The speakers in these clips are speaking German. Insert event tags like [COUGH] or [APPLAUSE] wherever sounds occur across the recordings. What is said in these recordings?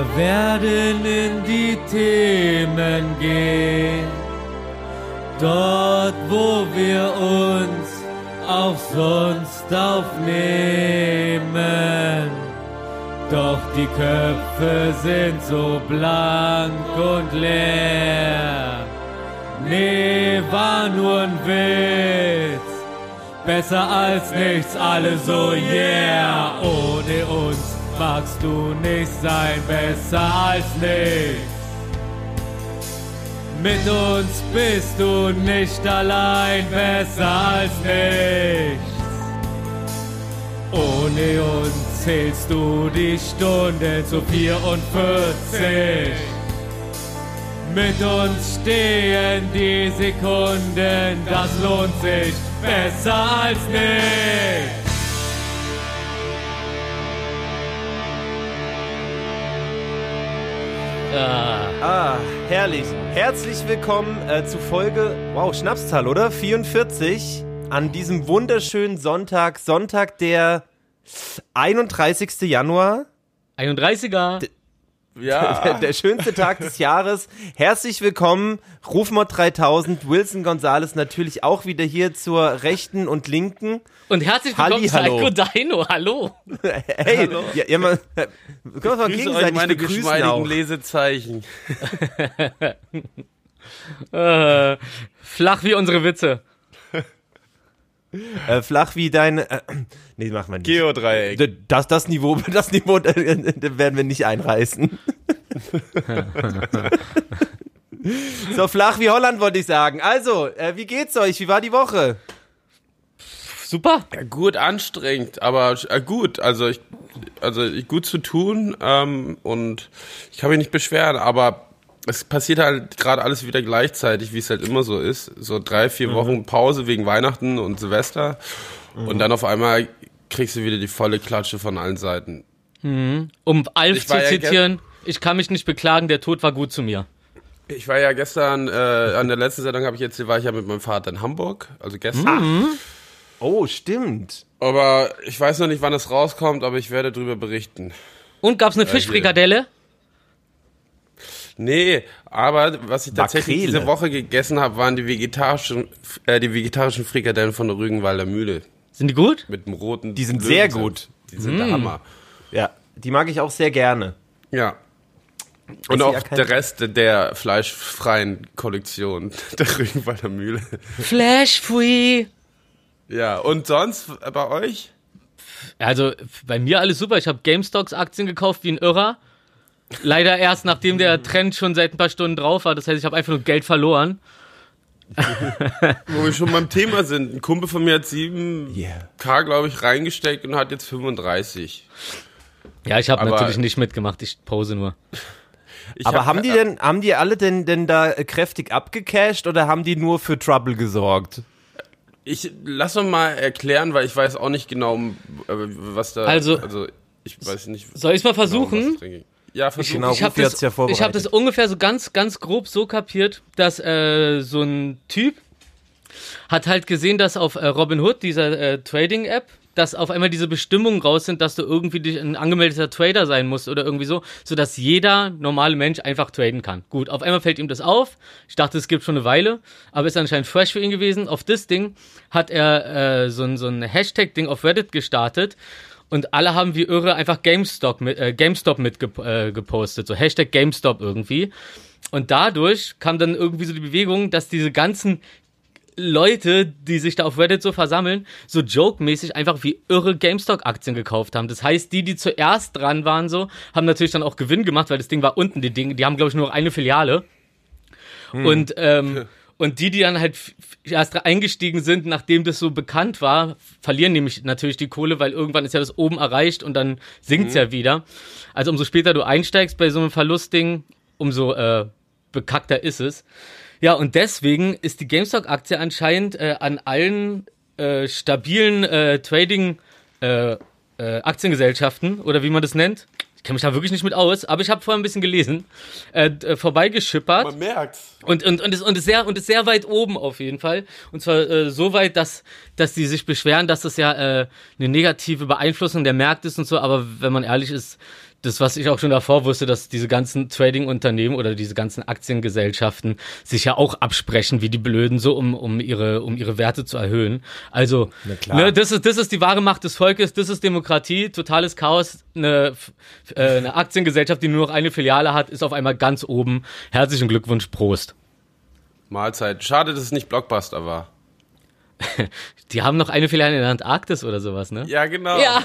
Wir werden in die Themen gehen, dort wo wir uns auch sonst aufnehmen. Doch die Köpfe sind so blank und leer. Nee, war nur ein Witz. Besser als nichts, alle so yeah. Uns magst du nicht sein, besser als nichts. Mit uns bist du nicht allein, besser als nichts. Ohne uns zählst du die Stunden zu 44. Mit uns stehen die Sekunden, das lohnt sich besser als nicht. Ah. Ah, herrlich. Herzlich willkommen äh, zu Folge, wow, Schnapszahl, oder? 44 an diesem wunderschönen Sonntag, Sonntag der 31. Januar. 31er. Ja. Der, der schönste Tag des Jahres. Herzlich willkommen, Rufmod 3000, Wilson Gonzales natürlich auch wieder hier zur rechten und linken. Und herzlich willkommen, Halli, hallo. Psycho Dino. Hallo. [LAUGHS] Hey, ja, ja, mal, können wir uns mal Grüße euch gegenseitig meine begrüßen geschmeidigen auch. Lesezeichen. [LAUGHS] Äh, flach wie unsere Witze. Äh, flach wie deine, äh, [CLEARS THROAT] nee, mach mal nicht. Geodreieck. Das, das Niveau, [LAUGHS] das Niveau äh, äh, werden wir nicht einreißen. [LAUGHS] so flach wie Holland wollte ich sagen. Also, äh, wie geht's euch? Wie war die Woche? Super. Ja, gut anstrengend, aber äh, gut. Also ich, also ich, gut zu tun ähm, und ich kann mich nicht beschweren, aber es passiert halt gerade alles wieder gleichzeitig, wie es halt immer so ist. So drei, vier Wochen Pause wegen Weihnachten und Silvester und dann auf einmal kriegst du wieder die volle Klatsche von allen Seiten. Um Alf Ich zu ja zitieren, ich kann mich nicht beklagen, der Tod war gut zu mir. Ich war ja gestern, äh, an der letzten Sendung habe ich jetzt, war ich ja mit meinem Vater in Hamburg, also gestern. Oh, stimmt. Aber ich weiß noch nicht, wann es rauskommt, aber ich werde drüber berichten. Und gab's eine Fischfrikadelle? Nee, aber was ich tatsächlich Makrele. diese Woche gegessen habe, waren die vegetarischen, äh, die vegetarischen Frikadellen von der Rügenwalder Mühle. Sind die gut? Mit dem roten. Die sind sehr Löwenzahn. gut. Die sind der Hammer. Ja, die mag ich auch sehr gerne. Ja. Und auch der Rest der fleischfreien Kollektion [LAUGHS] der Rügenwalder Mühle. Flash free. Ja, und sonst bei euch? Also bei mir alles super. Ich habe GameStops Aktien gekauft wie ein Irrer. Leider erst nachdem der Trend schon seit ein paar Stunden drauf war. Das heißt, ich habe einfach nur Geld verloren. [LAUGHS] Wo wir schon beim Thema sind. Ein Kumpel von mir hat 7K, Yeah. glaube ich, reingesteckt und hat jetzt 35. Ja, ich habe natürlich nicht mitgemacht. Ich pose nur. Ich Aber hab- haben die denn, haben die alle denn, denn da kräftig abgecasht oder haben die nur für Trouble gesorgt? Ich lass doch mal erklären, weil ich weiß auch nicht genau, äh, was da. Also- also ich weiß nicht. Soll mal genau, versuchen? was da ging. Ja, versuch. Genau. ich habe das, ja ich hab das ungefähr so ganz, ganz grob so kapiert, dass äh, so ein Typ hat halt gesehen, dass auf äh, Robinhood, dieser äh, Trading-App, dass auf einmal diese Bestimmungen raus sind, dass du irgendwie ein angemeldeter Trader sein musst oder irgendwie so, sodass jeder normale Mensch einfach traden kann. Gut, auf einmal fällt ihm das auf. Ich dachte, es gibt schon eine Weile, aber ist anscheinend fresh für ihn gewesen. Auf das Ding hat er äh, so ein, so ein Hashtag-Ding auf Reddit gestartet und alle haben wie irre einfach GameStop mit, äh, GameStop mit gep äh, so Hashtag GameStop irgendwie. Und dadurch kam dann irgendwie so die Bewegung, dass diese ganzen Leute, die sich da auf Reddit so versammeln, so joke-mäßig einfach wie irre GameStop-Aktien gekauft haben. Das heißt, die, die zuerst dran waren, so, haben natürlich dann auch Gewinn gemacht, weil das Ding war unten, die Dinge, die haben, glaube ich, nur noch eine Filiale. Und, ähm, [LAUGHS] und die, die dann halt erst eingestiegen sind, nachdem das so bekannt war, verlieren nämlich natürlich die Kohle, weil irgendwann ist ja das oben erreicht und dann sinkt's ja wieder. Also umso später du einsteigst bei so einem Verlustding, umso äh, bekackter ist es. Ja, und deswegen ist die GameStop-Aktie anscheinend äh, an allen äh, stabilen äh, Trading äh, äh, Aktiengesellschaften oder wie man das nennt. Ich kenne mich da wirklich nicht mit aus, aber ich habe vorher ein bisschen gelesen, äh, äh, vorbeigeschippert. Man merkt's. Und, und, und, ist, und, ist sehr, und ist sehr weit oben auf jeden Fall. Und zwar äh, so weit, dass, dass die sich beschweren, dass das ja äh, eine negative Beeinflussung der Märkte ist und so. Aber wenn man ehrlich ist, das, was ich auch schon davor wusste, dass diese ganzen Trading-Unternehmen oder diese ganzen Aktiengesellschaften sich ja auch absprechen, wie die Blöden, so um, um, ihre, um ihre Werte zu erhöhen. Also, klar. ne, das, ist, das ist die wahre Macht des Volkes, das ist Demokratie, totales Chaos. Eine, äh, eine Aktiengesellschaft, die nur noch eine Filiale hat, ist auf einmal ganz oben. Herzlichen Glückwunsch, Prost. Mahlzeit. Schade, dass es nicht Blockbuster war. [LAUGHS] Die haben noch eine Filiale in der Antarktis oder sowas, ne? Ja, genau. Ja.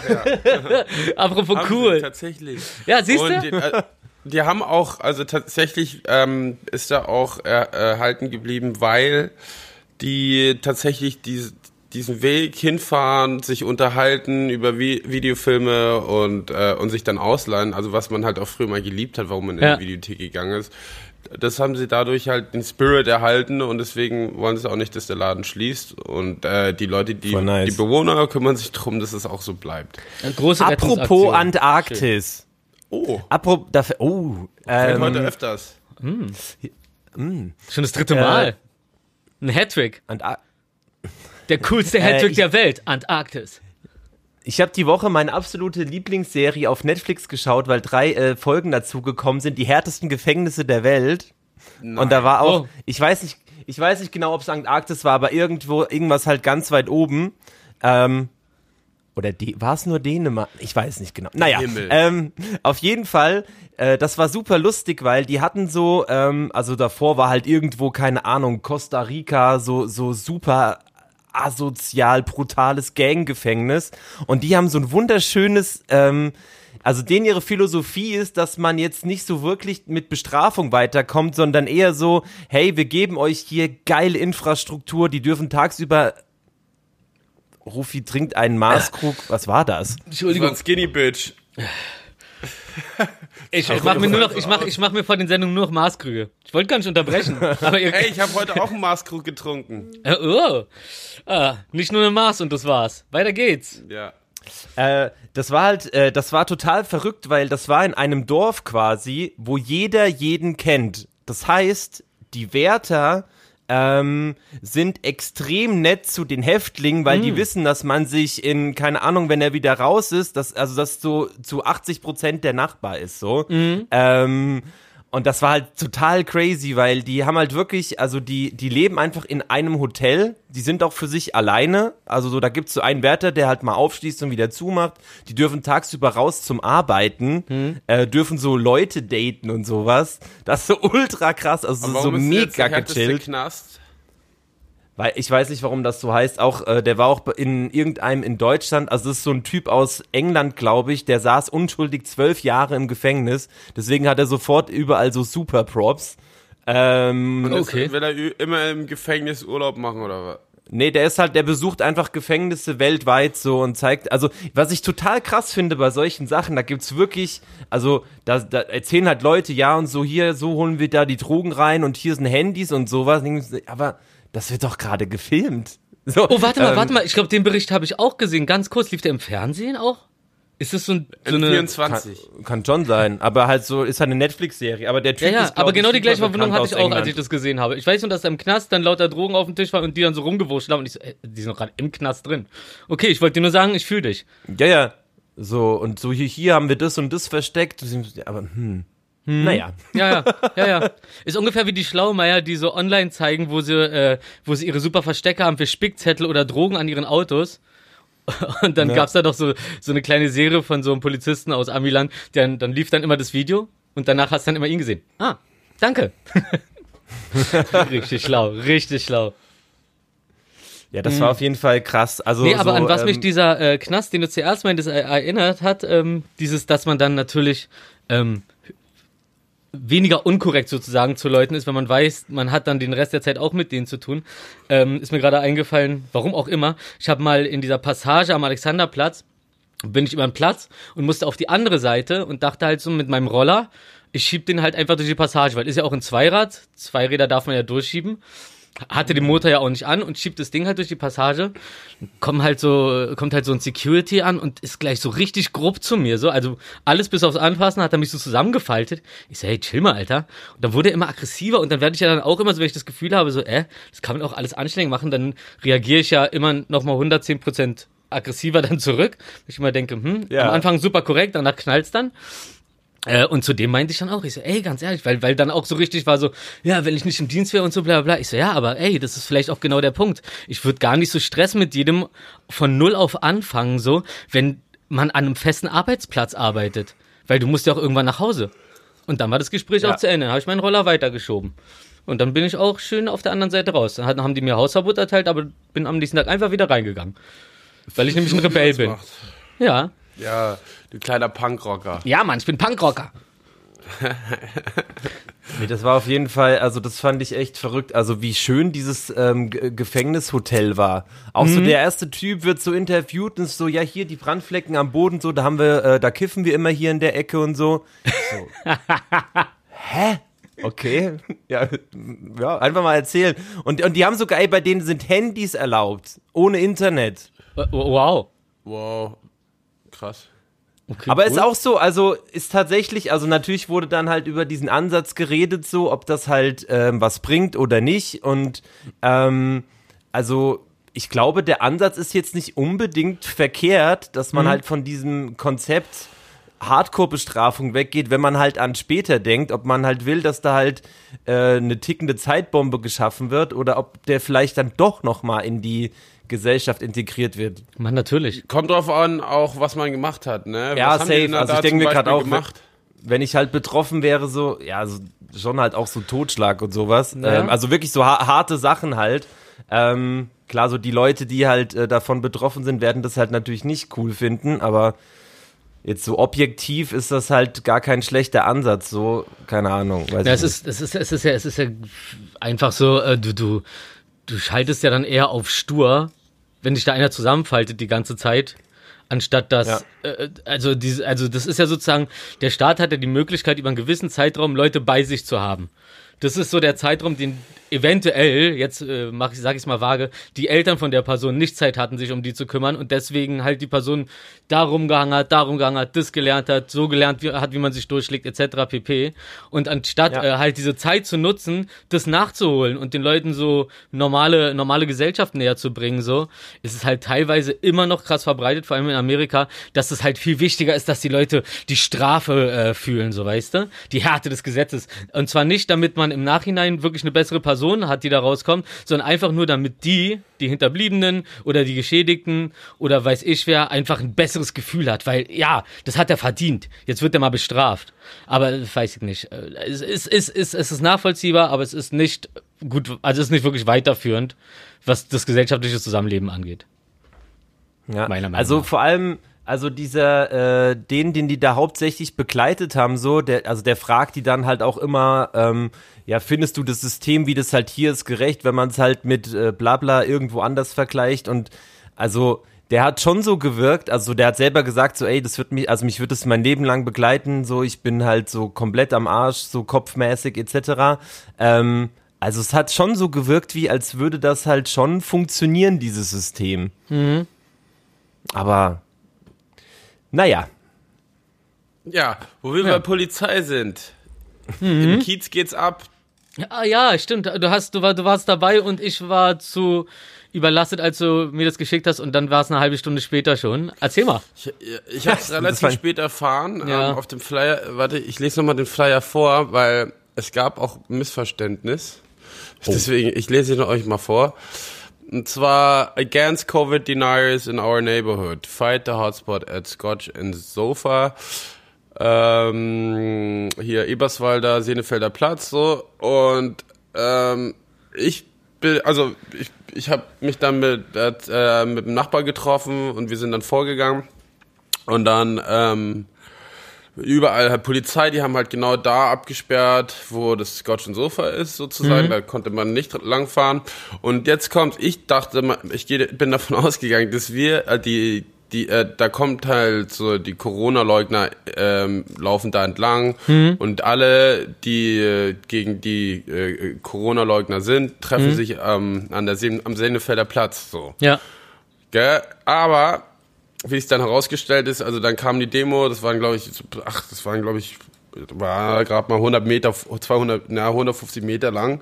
[LAUGHS] Apropos Haben sie cool. tatsächlich. Ja, siehst Und du? Die, äh, die haben auch, also tatsächlich ähm, ist da auch äh, erhalten geblieben, weil die tatsächlich diese, diesen Weg hinfahren, sich unterhalten über Vi Videofilme und, äh, und sich dann ausleihen, also was man halt auch früher mal geliebt hat, warum man in Ja. die Videothek gegangen ist. Das haben sie dadurch halt den Spirit erhalten und deswegen wollen sie auch nicht, dass der Laden schließt. Und äh, die Leute, die, nice. die Bewohner kümmern sich darum, dass es auch so bleibt. Große Apropos. Antarktis. Oh, Apropos, dafür, oh, ähm, heute öfters. Schon das dritte Äh, Mal. Ein Hattrick. Antar Der coolste [LAUGHS] Hattrick ich- der Welt. Antarktis. Ich habe die Woche meine absolute Lieblingsserie auf Netflix geschaut, weil drei äh, Folgen dazu gekommen sind, die härtesten Gefängnisse der Welt. Und da war auch, Oh. ich weiß nicht, ich weiß nicht genau, ob es Antarktis war, aber irgendwo, irgendwas halt ganz weit oben. Ähm, oder war es nur Dänemark? Ich weiß nicht genau. Naja, ähm, auf jeden Fall, äh, das war super lustig, weil die hatten so, ähm, also davor war halt irgendwo, keine Ahnung, Costa Rica, so, so super asozial, brutales Ganggefängnis. Und die haben so ein wunderschönes, ähm, also denen ihre Philosophie ist, dass man jetzt nicht so wirklich mit Bestrafung weiterkommt, sondern eher so, hey, wir geben euch hier geile Infrastruktur, die dürfen tagsüber Rufi trinkt einen Maßkrug. Was war das? Das war Entschuldigung. ein Skinny Bitch. [LAUGHS] Ich, ich mache mir nur noch, ich mach, ich mach mir vor den Sendungen nur noch Maßkrüge. Ich wollte gar nicht unterbrechen. [LAUGHS] Aber ihr, Hey, ich habe heute auch einen Maßkrug getrunken. Äh, oh. ah, nicht nur eine Maß und das war's. Weiter geht's. Ja. Äh, das war halt, äh, das war total verrückt, weil das war in einem Dorf quasi, wo jeder jeden kennt. Das heißt, die Wärter ähm, sind extrem nett zu den Häftlingen, weil die wissen, dass man sich in, keine Ahnung, wenn er wieder raus ist, dass, also das so zu 80 Prozent der Nachbar ist, so. Ähm, und das war halt total crazy, weil die haben halt wirklich, also die, die leben einfach in einem Hotel, die sind auch für sich alleine. Also so, da gibt's so einen Wärter, der halt mal aufschließt und wieder zumacht. Die dürfen tagsüber raus zum Arbeiten, äh, dürfen so Leute daten und sowas. Das ist so ultra krass, also so mega gechillt. Knast? Weil ich weiß nicht, warum das so heißt. Auch äh, der war auch in irgendeinem in Deutschland. Also das ist so ein Typ aus England, glaube ich. Der saß unschuldig zwölf Jahre im Gefängnis. Deswegen hat er sofort überall so Super Props. Ähm, Und Okay. jetzt will er immer im Gefängnis Urlaub machen oder was? Nee, der ist halt, der besucht einfach Gefängnisse weltweit so und zeigt, also was ich total krass finde bei solchen Sachen, da gibt's wirklich, also da, da erzählen halt Leute, ja und so hier, so holen wir da die Drogen rein und hier sind Handys und sowas, aber das wird doch gerade gefilmt. So, Oh, warte mal, ähm, warte mal. Ich glaube, den Bericht habe ich auch gesehen. Ganz kurz. Lief der im Fernsehen auch? Ist das so, ein, so In eine... 24. Kann, kann schon sein, aber halt so, ist halt eine Netflix-Serie, aber der Typ Ja, ja, ist, aber genau die gleiche Verwundung bekannt hatte ich auch, England. als ich das gesehen habe. Ich weiß nur, dass da im Knast dann lauter Drogen auf dem Tisch waren und die dann so rumgewurscht haben und ich so, äh, die sind doch gerade im Knast drin. Okay, ich wollte dir nur sagen, ich fühle dich. Ja, ja. So, und so hier, hier haben wir das und das versteckt, aber hm. Naja. Ja, ja, ja, ja. Ist ungefähr wie die Schlaumeier, die so online zeigen, wo sie, äh, wo sie ihre super Verstecke haben für Spickzettel oder Drogen an ihren Autos. [LAUGHS] Und dann Ja. gab's da doch so, so eine kleine Serie von so einem Polizisten aus Amiland, dann, dann lief dann immer das Video und danach hast du dann immer ihn gesehen. Ah, danke. [LAUGHS] richtig schlau, richtig schlau. Ja, das war auf jeden Fall krass. Also Nee, aber so, an was ähm, mich dieser äh, Knast, den du zuerst meintest, äh, erinnert hat, ähm, dieses, dass man dann natürlich ähm, weniger unkorrekt sozusagen zu Leuten ist, wenn man weiß, man hat dann den Rest der Zeit auch mit denen zu tun, ähm, ist mir gerade eingefallen, warum auch immer. Ich habe mal in dieser Passage am Alexanderplatz, bin ich über den Platz und musste auf die andere Seite und dachte halt so mit meinem Roller, ich schieb den halt einfach durch die Passage, weil ist ja auch ein Zweirad, Zweiräder darf man ja durchschieben hatte den Motor ja auch nicht an und schiebt das Ding halt durch die Passage. Kommt halt so, kommt halt so ein Security an und ist gleich so richtig grob zu mir. So, also alles bis aufs Anfassen hat er mich so zusammengefaltet. Ich so, hey, chill mal, Alter. Und dann wurde er immer aggressiver und dann werde ich ja dann auch immer so, wenn ich das Gefühl habe, so, äh, das kann man auch alles anstrengend machen, dann reagiere ich ja immer nochmal 110 Prozent aggressiver dann zurück. Ich immer denke, hm, Ja. am Anfang super korrekt, danach knallt's dann. Äh, und zu dem meinte ich dann auch, ich so, ey, ganz ehrlich, weil, weil dann auch so richtig war so, ja, wenn ich nicht im Dienst wäre und so bla bla. Ich so, ja, aber ey, das ist vielleicht auch genau der Punkt. Ich würde gar nicht so Stress mit jedem von null auf anfangen, so, wenn man an einem festen Arbeitsplatz arbeitet. Weil du musst ja auch irgendwann nach Hause. Und dann war das Gespräch Ja. auch zu Ende. Dann habe ich meinen Roller weitergeschoben. Und dann bin ich auch schön auf der anderen Seite raus. Dann haben die mir Hausverbot erteilt, aber bin am nächsten Tag einfach wieder reingegangen. Weil ich nämlich ein Rebell bin. Ja. Ja, du kleiner Punkrocker. Ja, Mann, ich bin Punkrocker. [LAUGHS] Nee, das war auf jeden Fall, also das fand ich echt verrückt. Also wie schön dieses ähm, Gefängnishotel war. Auch so der erste Typ wird so interviewt und ist so, ja hier die Brandflecken am Boden, so da haben wir, äh, da kiffen wir immer hier in der Ecke und so. so. [LAUGHS] Hä? Okay, ja, [LAUGHS] ja, einfach mal erzählen. Und, und die haben sogar, ey, bei denen sind Handys erlaubt, ohne Internet. Äh, Wow. Wow. Krass. Okay, Aber cool. ist auch so, also ist tatsächlich, also natürlich wurde dann halt über diesen Ansatz geredet, so ob das halt ähm, was bringt oder nicht. Und ähm, also ich glaube, der Ansatz ist jetzt nicht unbedingt verkehrt, dass man halt von diesem Konzept Hardcore-Bestrafung weggeht, wenn man halt an später denkt, ob man halt will, dass da halt äh, eine tickende Zeitbombe geschaffen wird oder ob der vielleicht dann doch noch mal in die Gesellschaft integriert wird. Mann, natürlich. Kommt drauf an, auch was man gemacht hat, ne? Ja, was safe. Also ich denke mir gerade auch, gemacht. wenn ich halt betroffen wäre, so, ja, so, schon halt auch so Totschlag und sowas. Ja. Ähm, also wirklich so ha harte Sachen halt. Ähm, klar, so die Leute, die halt äh, davon betroffen sind, werden das halt natürlich nicht cool finden, aber jetzt so objektiv ist das halt gar kein schlechter Ansatz, so, keine Ahnung. Weiß Ja, ich es nicht. ist, es ist, es ist ja, es ist ja einfach so, äh, du, du, du schaltest ja dann eher auf stur, wenn dich da einer zusammenfaltet die ganze Zeit, anstatt dass, Ja. äh, also diese, also das ist ja sozusagen, der Staat hat ja die Möglichkeit, über einen gewissen Zeitraum Leute bei sich zu haben. Das ist so der Zeitraum, den eventuell, jetzt äh, mach ich, sag ich mal vage, die Eltern von der Person nicht Zeit hatten, sich um die zu kümmern und deswegen halt die Person darum gehangen hat, darum gehangen hat, das gelernt hat, so gelernt wie, hat, wie man sich durchschlägt, etc. pp. Und anstatt Ja. äh, halt diese Zeit zu nutzen, das nachzuholen und den Leuten so normale, normale Gesellschaft näher zu bringen, so, ist es halt teilweise immer noch krass verbreitet, vor allem in Amerika, dass es halt viel wichtiger ist, dass die Leute die Strafe äh, fühlen, so weißt du? Die Härte des Gesetzes. Und zwar nicht, damit man im Nachhinein wirklich eine bessere Person hat, die da rauskommt, sondern einfach nur, damit die, die Hinterbliebenen oder die Geschädigten oder weiß ich wer, einfach ein besseres Gefühl hat, weil ja, das hat er verdient. Jetzt wird er mal bestraft. Aber äh, weiß ich nicht. Äh, Es ist, es ist, es ist nachvollziehbar, aber es ist nicht gut, also es ist nicht wirklich weiterführend, was das gesellschaftliche Zusammenleben angeht. Ja. meiner Meinung also nach. vor allem, also dieser, äh, den, den die da hauptsächlich begleitet haben, so, der, also der fragt die dann halt auch immer, ähm, ja, findest du das System, wie das halt hier ist, gerecht, wenn man es halt mit äh, Blabla irgendwo anders vergleicht und also der hat schon so gewirkt, also der hat selber gesagt, so, ey, das wird mich, also mich wird das mein Leben lang begleiten, so, ich bin halt so komplett am Arsch, so kopfmäßig etc. Ähm, also es hat schon so gewirkt, wie als würde das halt schon funktionieren, dieses System. Aber naja, Ja, wo wir Ja. bei Polizei sind. Im Kiez geht's ab. Ah ja, stimmt. Du hast, du, war, du warst dabei und ich war zu überlastet, als du mir das geschickt hast und dann war es eine halbe Stunde später schon. Erzähl mal. Ich, ich habe es relativ war- spät erfahren. Ja. Ähm, auf dem Flyer, warte, ich lese nochmal den Flyer vor, weil es gab auch Missverständnis. Deswegen, ich lese ihn euch mal vor. Und zwar, against Covid deniers in our neighborhood. Fight the hotspot at Scotch and Sofa. Ähm, hier Eberswalder, Senefelder Platz, so. Und ähm, ich bin, also ich, ich habe mich dann mit, äh, mit dem Nachbar getroffen und wir sind dann vorgegangen. Und dann ähm, überall halt Polizei, die haben halt genau da abgesperrt, wo das Scotch and Sofa ist, sozusagen. Da konnte man nicht langfahren. Und jetzt kommt, ich dachte, ich bin davon [LAUGHS] ausgegangen, dass wir äh, die die, äh, da kommt halt so die Corona-Leugner ähm, laufen da entlang und alle, die äh, gegen die äh, Corona-Leugner sind, treffen sich ähm, an der Seen, am Senefelder Platz so. Ja. Gell? Aber wie es dann herausgestellt ist, also dann kam die Demo, das waren glaube ich, ach, das waren glaube ich, war gerade mal 100 Meter, 200, na 150 Meter lang.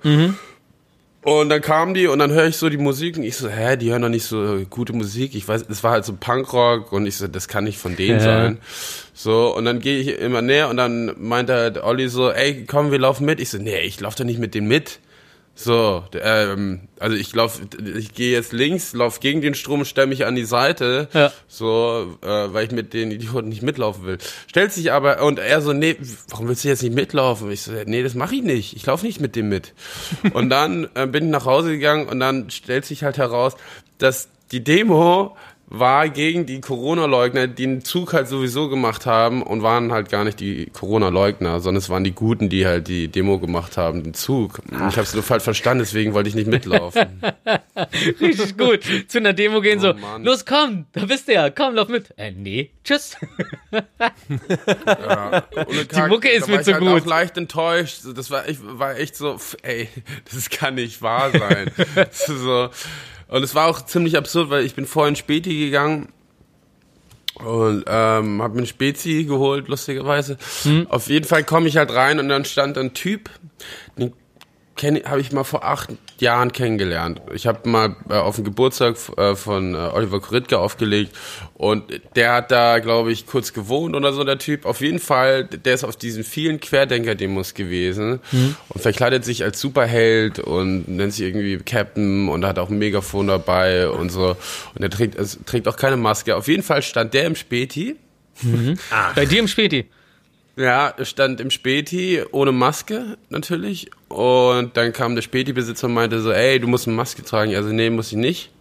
Und dann kamen die und dann höre ich so die Musik und ich so, hä, die hören doch nicht so gute Musik. Ich weiß, es war halt so Punkrock und ich so, das kann nicht von denen Ja. sein. So, und dann gehe ich immer näher und dann meinte halt Olli so, ey, komm, wir laufen mit. Ich so, nee, ich laufe doch nicht mit denen mit. So, ähm, also ich lauf, ich gehe jetzt links, lauf gegen den Strom, stell mich an die Seite, Ja. so, äh, weil ich mit den Idioten nicht mitlaufen will. Stellt sich aber und er so, nee, warum willst du jetzt nicht mitlaufen? Ich so, nee, das mache ich nicht. Ich laufe nicht mit dem mit. [LAUGHS] und dann äh, bin ich nach Hause gegangen und dann stellt sich halt heraus, dass die Demo war gegen die Corona-Leugner, die den Zug halt sowieso gemacht haben und waren halt gar nicht die Corona-Leugner, sondern es waren die Guten, die halt die Demo gemacht haben, den Zug. Ich habe es nur falsch verstanden, deswegen wollte ich nicht mitlaufen. [LAUGHS] Richtig gut. Zu einer Demo gehen so, Oh Mann. los komm, da bist du ja, komm, lauf mit. Äh, nee, tschüss. [LAUGHS] Ja. Kack, Mucke ist mir war zu ich halt gut. auch leicht enttäuscht. So, Das war, ich war echt so, ey, [LAUGHS] das kann nicht wahr sein. so. Und es war auch ziemlich absurd, weil ich bin vorhin Späti gegangen und ähm, habe mir ein Spezi geholt, lustigerweise. Hm. Auf jeden Fall komme ich halt rein und dann stand ein Typ, habe ich mal vor acht Jahren kennengelernt. Ich habe mal äh, auf dem Geburtstag äh, von äh, Oliver Koritke aufgelegt und der hat da, glaube ich, kurz gewohnt oder so, der Typ. Auf jeden Fall, der ist auf diesen vielen Querdenker-Demos gewesen und verkleidet sich als Superheld und nennt sich irgendwie Captain und hat auch ein Megafon dabei und so. Und er trägt, trägt auch keine Maske. Auf jeden Fall stand der im Späti. Bei dir im Späti. Ja, stand im Späti ohne Maske natürlich. Und dann kam der Späti-Besitzer und meinte so, ey, du musst eine Maske tragen. Also nee, muss ich nicht.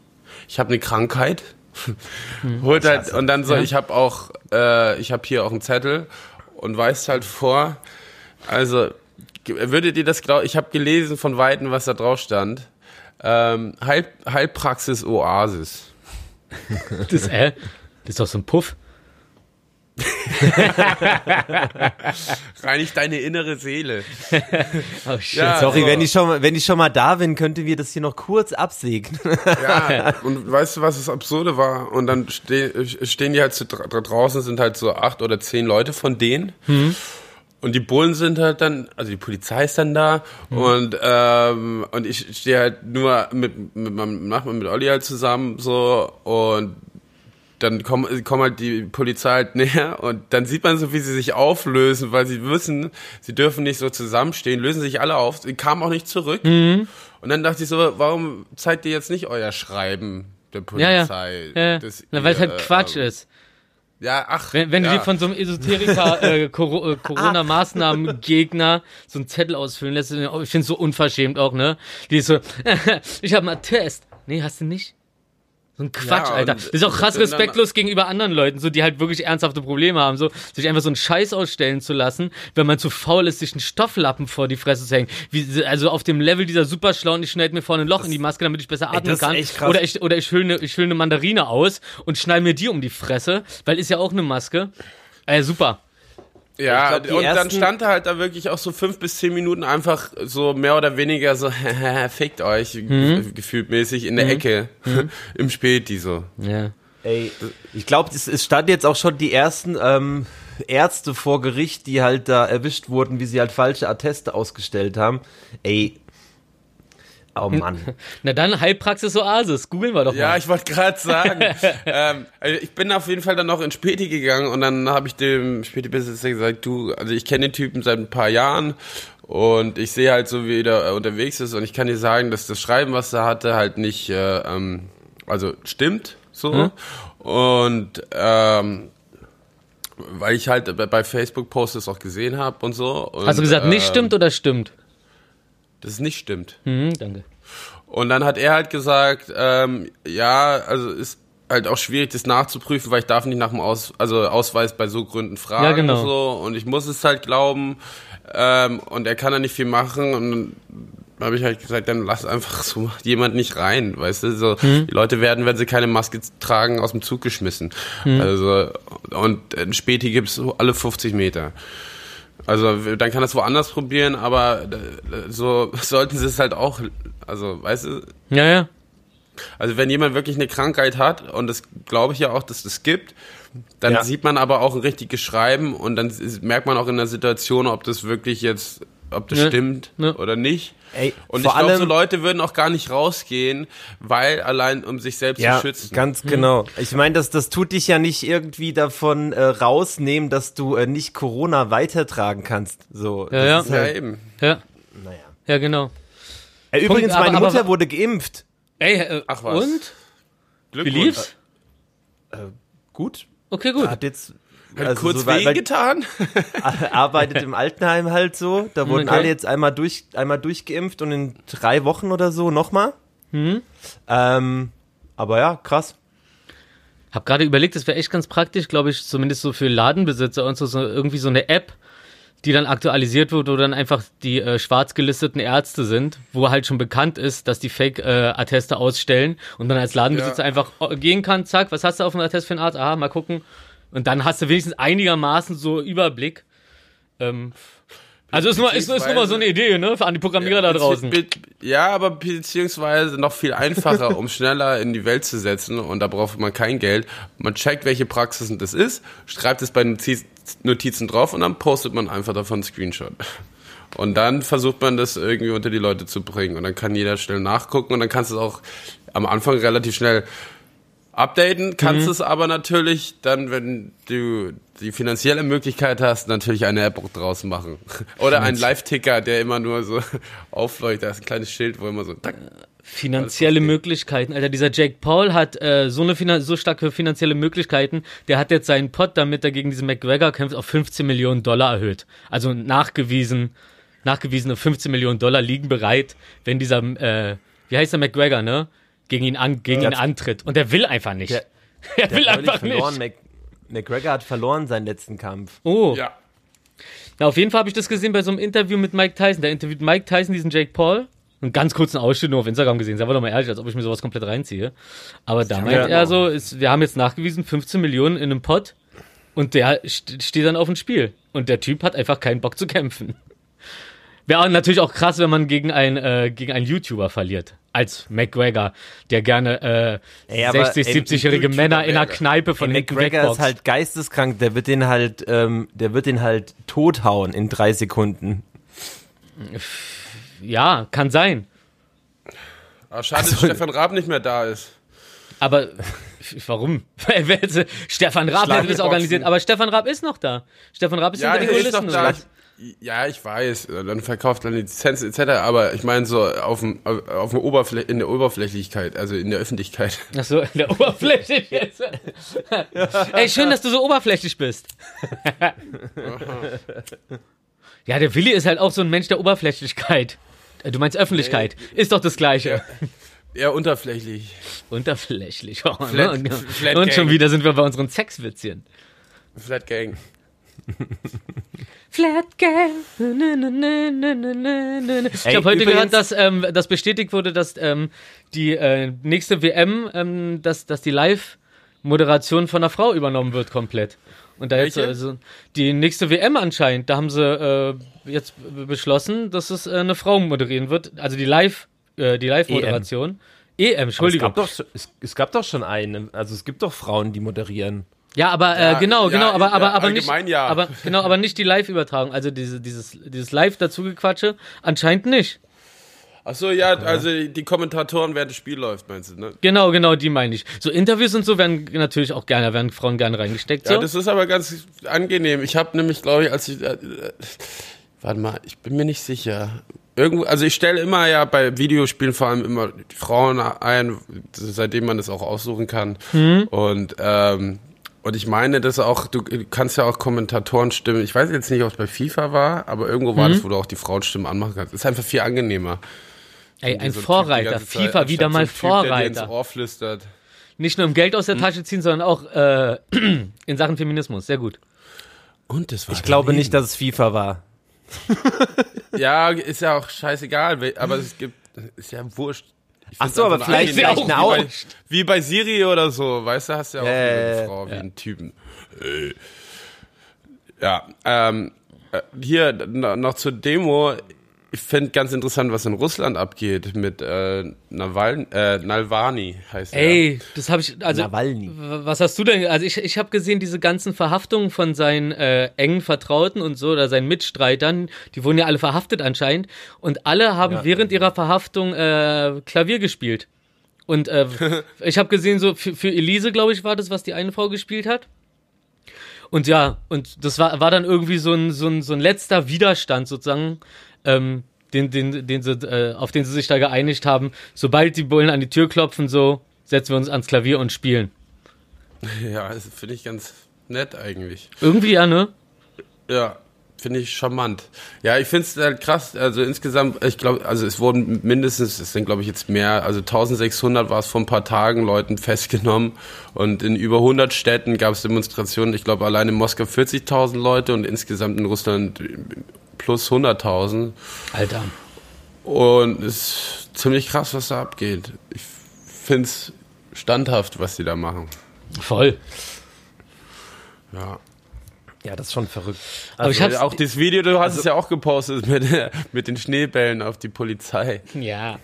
Ich habe eine Krankheit. [LAUGHS] Holt halt, und dann so, Ja. ich habe auch, äh, ich habe hier auch einen Zettel und weist halt vor. Also würdet ihr das glauben? Ich habe gelesen von Weitem, was da drauf stand. Ähm, Heil, Heilpraxis Oasis. Das, äh, das ist doch so ein Puff. [LAUGHS] Reinigt deine innere Seele. [LAUGHS] Oh shit. Ja, Sorry, so. wenn ich, schon mal, wenn ich schon mal da bin, könnten wir das hier noch kurz absegnen. Ja, und weißt du, was das Absurde war? Und dann ste stehen die halt so dra draußen, sind halt so acht oder zehn Leute von denen. Und die Bullen sind halt dann, also die Polizei ist dann da und ähm, und ich stehe halt nur mit, mit meinem Nachbarn, mit Olli halt zusammen so und dann kommen, kommen halt die Polizei halt [LAUGHS] näher und dann sieht man so, wie sie sich auflösen, weil sie wissen, sie dürfen nicht so zusammenstehen, lösen sich alle auf, sie kamen auch nicht zurück. Und dann dachte ich so, warum zeigt ihr jetzt nicht euer Schreiben der Ja, ja. Polizei? ja. das Na, weil es halt Quatsch äh, ist. Ja, ach. Wenn, wenn ja. du dir von so einem Esoteriker [LAUGHS] äh, äh, Corona-Maßnahmen-Gegner so einen Zettel ausfüllen lässt, ich finde es so unverschämt auch, ne? Die ist so, [LAUGHS] ich habe mal einen Test. Nee, hast du nicht? So ein Quatsch, Ja, Alter. Das ist auch krass respektlos gegenüber anderen Leuten, so die halt wirklich ernsthafte Probleme haben, so sich einfach so einen Scheiß ausstellen zu lassen, wenn man zu faul ist, sich einen Stofflappen vor die Fresse zu hängen. Wie, also auf dem Level dieser Superschlauen, ich schneide mir vorne ein Loch in die Maske, damit ich besser atmen das ist kann. Oder ich, oder ich hülle eine ich hüll ne Mandarine aus und schneide mir die um die Fresse, weil ist ja auch eine Maske. Äh, super. Ja, Ich glaub, und dann stand er halt da wirklich auch so fünf bis zehn Minuten einfach so mehr oder weniger so, [LAUGHS] fickt euch, Mhm. ge- gefühlt mäßig in der Ecke, [LAUGHS] im Späti so. Ja. Ey, ich glaube, es, es stand jetzt auch schon die ersten ähm, Ärzte vor Gericht, die halt da erwischt wurden, wie sie halt falsche Atteste ausgestellt haben. Ey. Oh Mann. [LAUGHS] Na dann Heilpraxis Oasis, googeln wir doch Ja, mal. ich wollte gerade sagen, [LAUGHS] ähm, also ich bin auf jeden Fall dann noch in Späti gegangen und dann habe ich dem Späti-Besitzer gesagt, du, also ich kenne den Typen seit ein paar Jahren und ich sehe halt so, wie er äh, unterwegs ist und ich kann dir sagen, dass das Schreiben, was er hatte, halt nicht, äh, ähm, also stimmt so und ähm, weil ich halt bei- bei Facebook-Posts auch gesehen habe und so. Und, Hast du gesagt, nicht ähm, stimmt oder stimmt? Dass es nicht stimmt. Mhm, danke. Und dann hat er halt gesagt, ähm, ja, also ist halt auch schwierig, das nachzuprüfen, weil ich darf nicht nach dem Aus, also Ausweis bei so Gründen fragen Ja, genau. und so. Und ich muss es halt glauben. Ähm, und er kann da nicht viel machen. Und dann habe ich halt gesagt, dann lass einfach so [LAUGHS] jemand nicht rein, weißt du? So, Mhm. Die Leute werden, wenn sie keine Maske tragen, aus dem Zug geschmissen. Mhm. Also, und ein Späti gibt's so alle 50 Meter. Also dann kann das woanders probieren, aber äh, so [LAUGHS] sollten sie es halt auch, also weißt du, Ja, ja. also wenn jemand wirklich eine Krankheit hat, und das glaube ich ja auch, dass das gibt, dann Ja. sieht man aber auch ein richtiges Schreiben und dann merkt man auch in der Situation, ob das wirklich jetzt ob das Ne. stimmt Ne. oder nicht. Ey, Und vor ich glaube, so allem- Leute würden auch gar nicht rausgehen, weil allein um sich selbst Ja, zu schützen. ganz genau. Ich meine, das, das tut dich ja nicht irgendwie davon äh, rausnehmen, dass du äh, nicht Corona weitertragen kannst. So, Ja, das ja. ist ja, halt, eben. Ja, naja. ja, genau. Äh, übrigens, aber- meine aber- Mutter wurde geimpft. Ey, äh, Ach was. und? Wie Glückwunsch. lief's? Gut. Okay, gut. Hat jetzt Hat also kurz so, wehgetan? [LAUGHS] arbeitet im Altenheim halt so. Da wurden Okay. alle jetzt einmal durch, einmal durchgeimpft und in drei Wochen oder so nochmal. Mhm. Ähm, aber ja, krass. Hab gerade überlegt, das wäre echt ganz praktisch, glaube ich, zumindest so für Ladenbesitzer und so, so irgendwie so eine App, die dann aktualisiert wird, wo dann einfach die äh, schwarz gelisteten Ärzte sind, wo halt schon bekannt ist, dass die Fake-Atteste ausstellen und dann als Ladenbesitzer Ja. einfach äh, gehen kann, zack, was hast du auf dem Attest für einen Arzt? Aha, mal gucken. Und dann hast du wenigstens einigermaßen so Überblick. Ähm, also ist nur, ist, ist nur mal so eine Idee, ne, für an die Programmierer da draußen. Ja, aber beziehungsweise noch viel einfacher, um [LAUGHS] schneller in die Welt zu setzen und da braucht man kein Geld. Man checkt, welche Praxisen das ist, schreibt es bei Notiz Notizen drauf und dann postet man einfach davon einen Screenshot. Und dann versucht man das irgendwie unter die Leute zu bringen und dann kann jeder schnell nachgucken und dann kannst du es auch am Anfang relativ schnell updaten, kannst es aber natürlich dann, wenn du die finanzielle Möglichkeit hast, natürlich eine App draus machen. [LAUGHS] Oder ein Live-Ticker, der immer nur so [LAUGHS] aufleuchtet. Da ist ein kleines Schild, wo immer so, tack, Finanzielle Möglichkeiten, Alter. Dieser Jake Paul hat äh, so eine Finan so starke finanzielle Möglichkeiten. Der hat jetzt seinen Pot, damit er gegen diesen McGregor kämpft, auf 15 Millionen Dollar erhöht. Also nachgewiesen, nachgewiesene 15 Millionen Dollar liegen bereit, wenn dieser, äh, wie heißt der McGregor, ne? Gegen ihn an, gegen ihn antritt. Und der will einfach nicht. Der- [LAUGHS] er will Der einfach verloren. nicht. Mac McGregor hat verloren seinen letzten Kampf. Oh. ja. Na, auf jeden Fall habe ich das gesehen bei so einem Interview mit Mike Tyson. Da interviewt Mike Tyson diesen Jake Paul. Einen ganz kurzen Ausschnitt nur auf Instagram gesehen. Sei doch mal ehrlich, als ob ich mir sowas komplett reinziehe. Aber da meint er so, ist, wir haben jetzt nachgewiesen, 15 Millionen in einem Pot und der st steht dann auf dem Spiel. Und der Typ hat einfach keinen Bock zu kämpfen. Wäre natürlich auch krass, wenn man gegen einen, äh, gegen einen YouTuber verliert. Als McGregor, der gerne äh, Ey, aber, 60, ey, 70-jährige YouTuber Männer in einer. Kneipe von hinten McGregor wegboxt. ist halt geisteskrank. Der wird den halt, ähm, der wird den halt tothauen in drei Sekunden. ja, kann sein. Aber schade, dass Stefan Raab nicht mehr da ist. Aber [LAUGHS] warum? Wer hätte- Stefan Raab hätte das organisiert, aber Stefan Raab ist noch da. Stefan Raab ist Ja, hinter den ist noch Kulissen. Ja, ich weiß. Dann verkauft er Lizenzen etc. Aber ich meine so auf, dem, auf dem Oberflä in der Oberflächlichkeit, also in der Öffentlichkeit. [LAUGHS] Ach so, in der Oberfläche [LAUGHS] jetzt. Ey, schön, dass du so oberflächlich bist. ja, der Willi ist halt auch so ein Mensch der Oberflächlichkeit. Du meinst Öffentlichkeit. Ist doch das Gleiche. Eher unterflächlich. Unterflächlich. Oh, Flat- ne? Flat Und schon wieder sind wir bei unseren Sexwitzchen. Flat Gang. [LAUGHS] Flat nö. Ich habe heute gehört, dass ähm, das bestätigt wurde, dass ähm, die äh, nächste WM, ähm, dass, dass die Live-Moderation von einer Frau übernommen wird komplett. Und da jetzt also die nächste WM anscheinend, da haben sie äh, jetzt beschlossen, dass es äh, eine Frau moderieren wird. Also die Live, äh, die Live-Moderation. EM, Es Entschuldigung. gab, doch, es, es gab doch schon eine. Also es gibt doch Frauen, die moderieren. Ja, aber äh, Ja, genau, ja, genau, aber ja, aber aber nicht, ja. aber genau, aber nicht die Live-Übertragung, also diese dieses dieses Live dazugequatsche, anscheinend nicht. Ach so, ja, also die Kommentatoren, während das Spiel läuft, meinst du, ne? Genau, genau, die meine ich. So Interviews und so werden natürlich auch gerne, werden Frauen gerne reingesteckt. So. Ja, das ist aber ganz angenehm. Ich habe nämlich, glaube ich, als ich. Äh, warte mal, ich bin mir nicht sicher. Irgendwo, also ich stelle immer ja bei Videospielen vor allem immer die Frauen ein, seitdem man das auch aussuchen kann. Und ähm, und ich meine, dass auch, du kannst ja auch Kommentatoren stimmen. Ich weiß jetzt nicht, ob es bei FIFA war, aber irgendwo war das, wo du auch die Frauenstimmen anmachen kannst. Ist einfach viel angenehmer. Ey, ein So Typ Vorreiter, Zeit, FIFA wieder mal so ein Typ, der dir ins Vorreiter. Ohr flüstert. Nicht nur im Geld Hm. aus der Tasche ziehen, sondern auch äh, [CLEARS THROAT] in Sachen Feminismus. Sehr gut. Und das war Ich glaube nicht, dass es FIFA war. [LAUGHS] Ja, ist ja auch scheißegal, aber es gibt, ist ja wurscht. Ach so, aber vielleicht, vielleicht auch eine wie, bei, wie bei Siri oder so, weißt du, hast ja auch Ja, ja, eine ja. Frau wie einen Typen. Äh. Ja, ähm, äh, hier noch zur Demo. Ich finde ganz interessant, was in Russland abgeht mit äh, Nawal äh, Nalvani heißt er. Ey, das habe ich, also, Nawalny. was hast du denn, also ich, ich habe gesehen, diese ganzen Verhaftungen von seinen äh, engen Vertrauten und so, oder seinen Mitstreitern, die wurden ja alle verhaftet anscheinend, und alle haben Ja. während ihrer Verhaftung äh, Klavier gespielt. Und äh, [LAUGHS] ich habe gesehen, so für, für Elise, glaube ich, war das, was die eine Frau gespielt hat. Und ja, und das war, war dann irgendwie so ein, so ein, so ein letzter Widerstand sozusagen, ähm, den, den, den sie, äh, auf den sie sich da geeinigt haben. Sobald die Bullen an die Tür klopfen, so setzen wir uns ans Klavier und spielen. [LAUGHS] Ja, das finde ich ganz nett eigentlich. Irgendwie ja, ne? Ja, finde ich charmant. Ja, ich finde es halt krass. Also insgesamt, ich glaube, also es wurden mindestens, es sind glaube ich jetzt mehr, also 1600 war es vor ein paar Tagen Leuten festgenommen und in über 100 Städten gab es Demonstrationen. Ich glaube allein in Moskau 40.000 Leute und insgesamt in Russland plus 100.000. Alter. Und es ist ziemlich krass, was da abgeht. Ich finde es standhaft, was die da machen. Voll. Ja. Ja, das ist schon verrückt. Aber ich Also hab's, auch das Video, du hast es ja auch gepostet mit, mit den Schneebällen auf die Polizei. ja.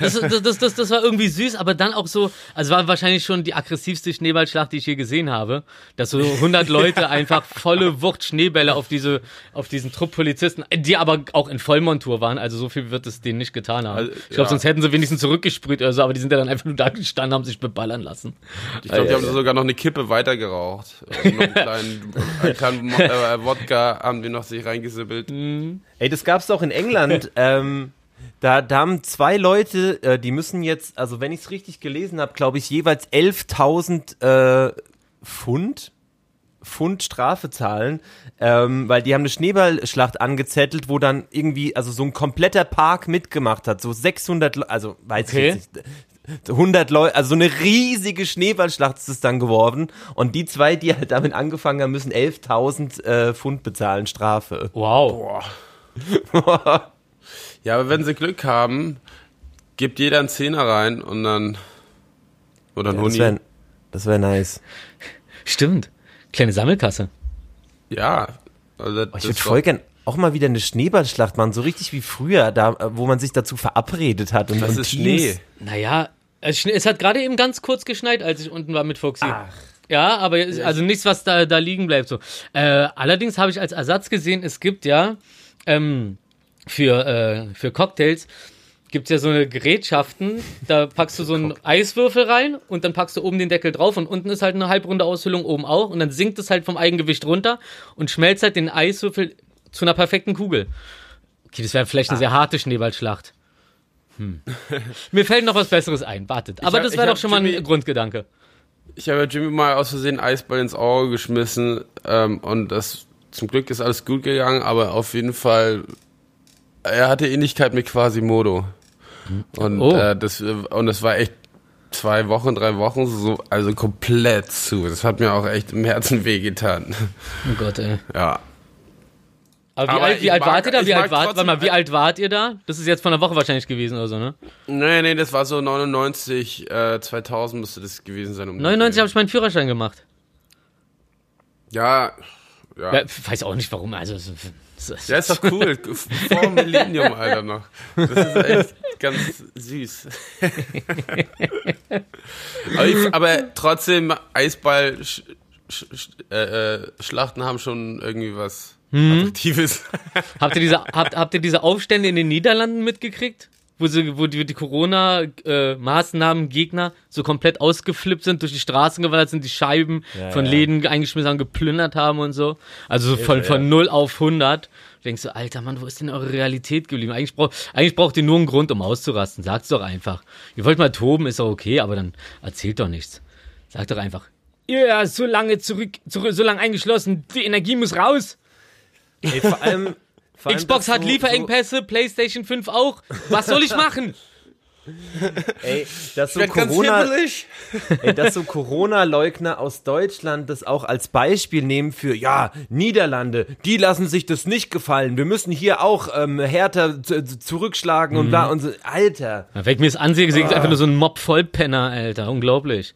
Das, das, das, das, das war irgendwie süß, aber dann auch so, also war wahrscheinlich schon die aggressivste Schneeballschlacht, die ich je gesehen habe, dass so 100 [LAUGHS] Leute einfach volle Wucht Schneebälle auf diese, auf diesen Trupp Polizisten, die aber auch in Vollmontur waren, also so viel wird es denen nicht getan haben. Also, ich glaube, ja. sonst hätten sie wenigstens zurückgesprüht oder so, aber die sind ja dann einfach nur da gestanden, haben sich beballern lassen. Ich glaube, die haben sogar noch eine Kippe weitergeraucht. [LAUGHS] Äh, noch einen kleinen, einen kleinen äh, Wodka haben die noch sich reingesibbelt. Ey, das gab's doch in England. [LAUGHS] ähm, da, da haben zwei Leute, äh, die müssen jetzt, also wenn ich es richtig gelesen habe, glaube ich, jeweils 11.000 äh, Pfund, Pfund Strafe zahlen, ähm, weil die haben eine Schneeballschlacht angezettelt, wo dann irgendwie, also so ein kompletter Park mitgemacht hat, so 600, Le also weiß Okay. ich nicht. 100 Leute, also so eine riesige Schneeballschlacht ist es dann geworden. Und die zwei, die halt damit angefangen haben, müssen 11.000 äh, Pfund bezahlen, Strafe. Wow. Boah. [LAUGHS] Ja, aber wenn sie Glück haben, gibt jeder einen Zehner rein und dann. Oder Ja, nur das wäre nice. [LAUGHS] Stimmt. Kleine Sammelkasse. Ja. Also Oh, ich würde voll gern auch mal wieder eine Schneeballschlacht machen, so richtig wie früher, da, wo man sich dazu verabredet hat. Und Das und ist Teams- Schnee. Naja, es, es hat gerade eben ganz kurz geschneit, als ich unten war mit Foxy. Ach. Ja, aber es- also nichts, was da, da liegen bleibt. So. Äh, allerdings habe ich als Ersatz gesehen, es gibt ja ähm, für, äh, für Cocktails gibt's ja so eine Gerätschaften, da packst du so einen Eiswürfel rein und dann packst du oben den Deckel drauf und unten ist halt eine halbrunde Aushöhlung oben auch und dann sinkt es halt vom Eigengewicht runter und schmelzt halt den Eiswürfel zu einer perfekten Kugel. Okay, das wäre vielleicht eine sehr harte Schneeballschlacht. Hm. [LAUGHS] Mir fällt noch was Besseres ein, wartet. Aber hab- das wäre doch schon mal ein Jimmy- Grundgedanke. Ich habe Jimmy mal aus Versehen Eisball ins Auge geschmissen ähm, und das zum Glück ist alles gut gegangen, aber auf jeden Fall er hatte Ähnlichkeit mit Quasimodo und Oh. äh, das und das war echt zwei Wochen, drei Wochen so also komplett zu. Das hat mir auch echt im Herzen wehgetan. Oh Gott, ey. Ja. Aber wie Aber alt, wie alt mag- wart ihr da? Wie alt wart, warte mal, wie alt wart ihr da? Das ist jetzt von einer Woche wahrscheinlich gewesen oder so, ne? Nee, nee, das war so 99, äh, 2000 müsste das gewesen sein. Um den 99 Dreh. habe ich meinen Führerschein gemacht. Ja, ja. Ja, weiß auch nicht warum. Also, Ja, ist doch cool. [LAUGHS] Vor Millennium, Alter, noch. Das ist echt ganz süß. [LAUGHS] aber, ich, aber trotzdem, Eisball, sch, sch, sch, äh, äh, Schlachten haben schon irgendwie was Attraktives. habt, ihr diese, habt, habt ihr diese Aufstände in den Niederlanden mitgekriegt? Wo, sie, wo die, die Corona-Maßnahmen-Gegner so komplett ausgeflippt sind, durch die Straßen gewandert sind, die Scheiben Ja, von ja. Läden eingeschmissen haben, geplündert haben und so. Also so von, von 0 auf 100. Du denkst so, alter Mann, wo ist denn eure Realität geblieben? Eigentlich, brauch, eigentlich braucht ihr nur einen Grund, um auszurasten. Sagt's doch einfach. Ihr wollt mal toben, ist doch okay, aber dann erzählt doch nichts. Sagt doch einfach. Ja, so lange zurück, zurück, so lange eingeschlossen, die Energie muss raus. Ey, vor allem [LAUGHS] Xbox hat so- Lieferengpässe, PlayStation 5 auch. Was soll ich machen? So, [LAUGHS] ey, dass so Corona, [LAUGHS] ey, dass so Corona-Leugner aus Deutschland das auch als Beispiel nehmen für, ja, Niederlande, die lassen sich das nicht gefallen. Wir müssen hier auch ähm, härter zu- zu- zurückschlagen und bla und so. Alter. Wenn ich mir das ansehe, sehe ich einfach nur so einen Mob Vollpenner, Alter. Unglaublich.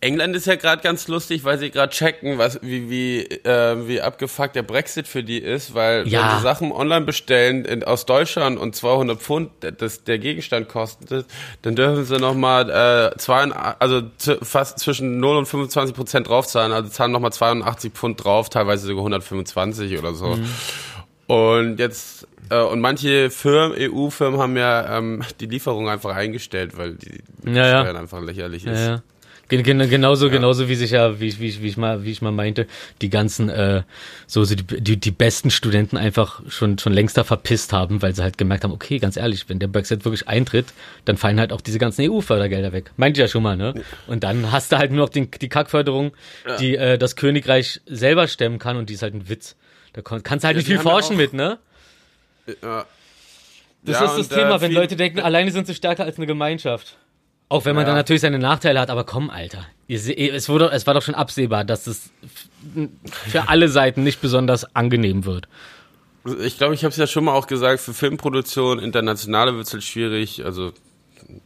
England ist ja gerade ganz lustig, weil sie gerade checken, was wie wie äh, wie abgefuckt der Brexit für die ist, weil Ja. wenn sie Sachen online bestellen in, aus Deutschland und 200 Pfund das der Gegenstand kostet, dann dürfen sie noch mal äh, zwei, also fast zwischen 0 und 25 Prozent draufzahlen, also zahlen noch mal 82 Pfund drauf, teilweise sogar 125 oder so. Und jetzt äh, und manche Firmen, EU-Firmen haben ja ähm, die Lieferung einfach eingestellt, weil die Ja, ja. Steuern einfach lächerlich Ja, ist. ja. Gen gen genauso, genauso wie sich ja, wie, ich- wie, wie ich mal, wie ich mal meinte, die ganzen, äh, so, so die, die, die besten Studenten einfach schon, schon längst da verpisst haben, weil sie halt gemerkt haben, okay, ganz ehrlich, wenn der Brexit wirklich eintritt, dann fallen halt auch diese ganzen EU-Fördergelder weg. Meinte ich ja schon mal, ne? Und dann hast du halt nur noch den, die Kackförderung, die äh, das Königreich selber stemmen kann und die ist halt ein Witz. Da kon- kannst du halt Ja, nicht viel ja forschen mit, ne? Ja. Das Ja, ist das äh, Thema, wenn Leute denken, alleine sind sie stärker als eine Gemeinschaft. Auch wenn man Ja. dann natürlich seine Nachteile hat, aber komm, Alter. Es, wurde, es war doch schon absehbar, dass es für alle Seiten nicht besonders angenehm wird. Ich glaube, ich habe es ja schon mal auch gesagt, für Filmproduktion, internationale wird es halt schwierig, also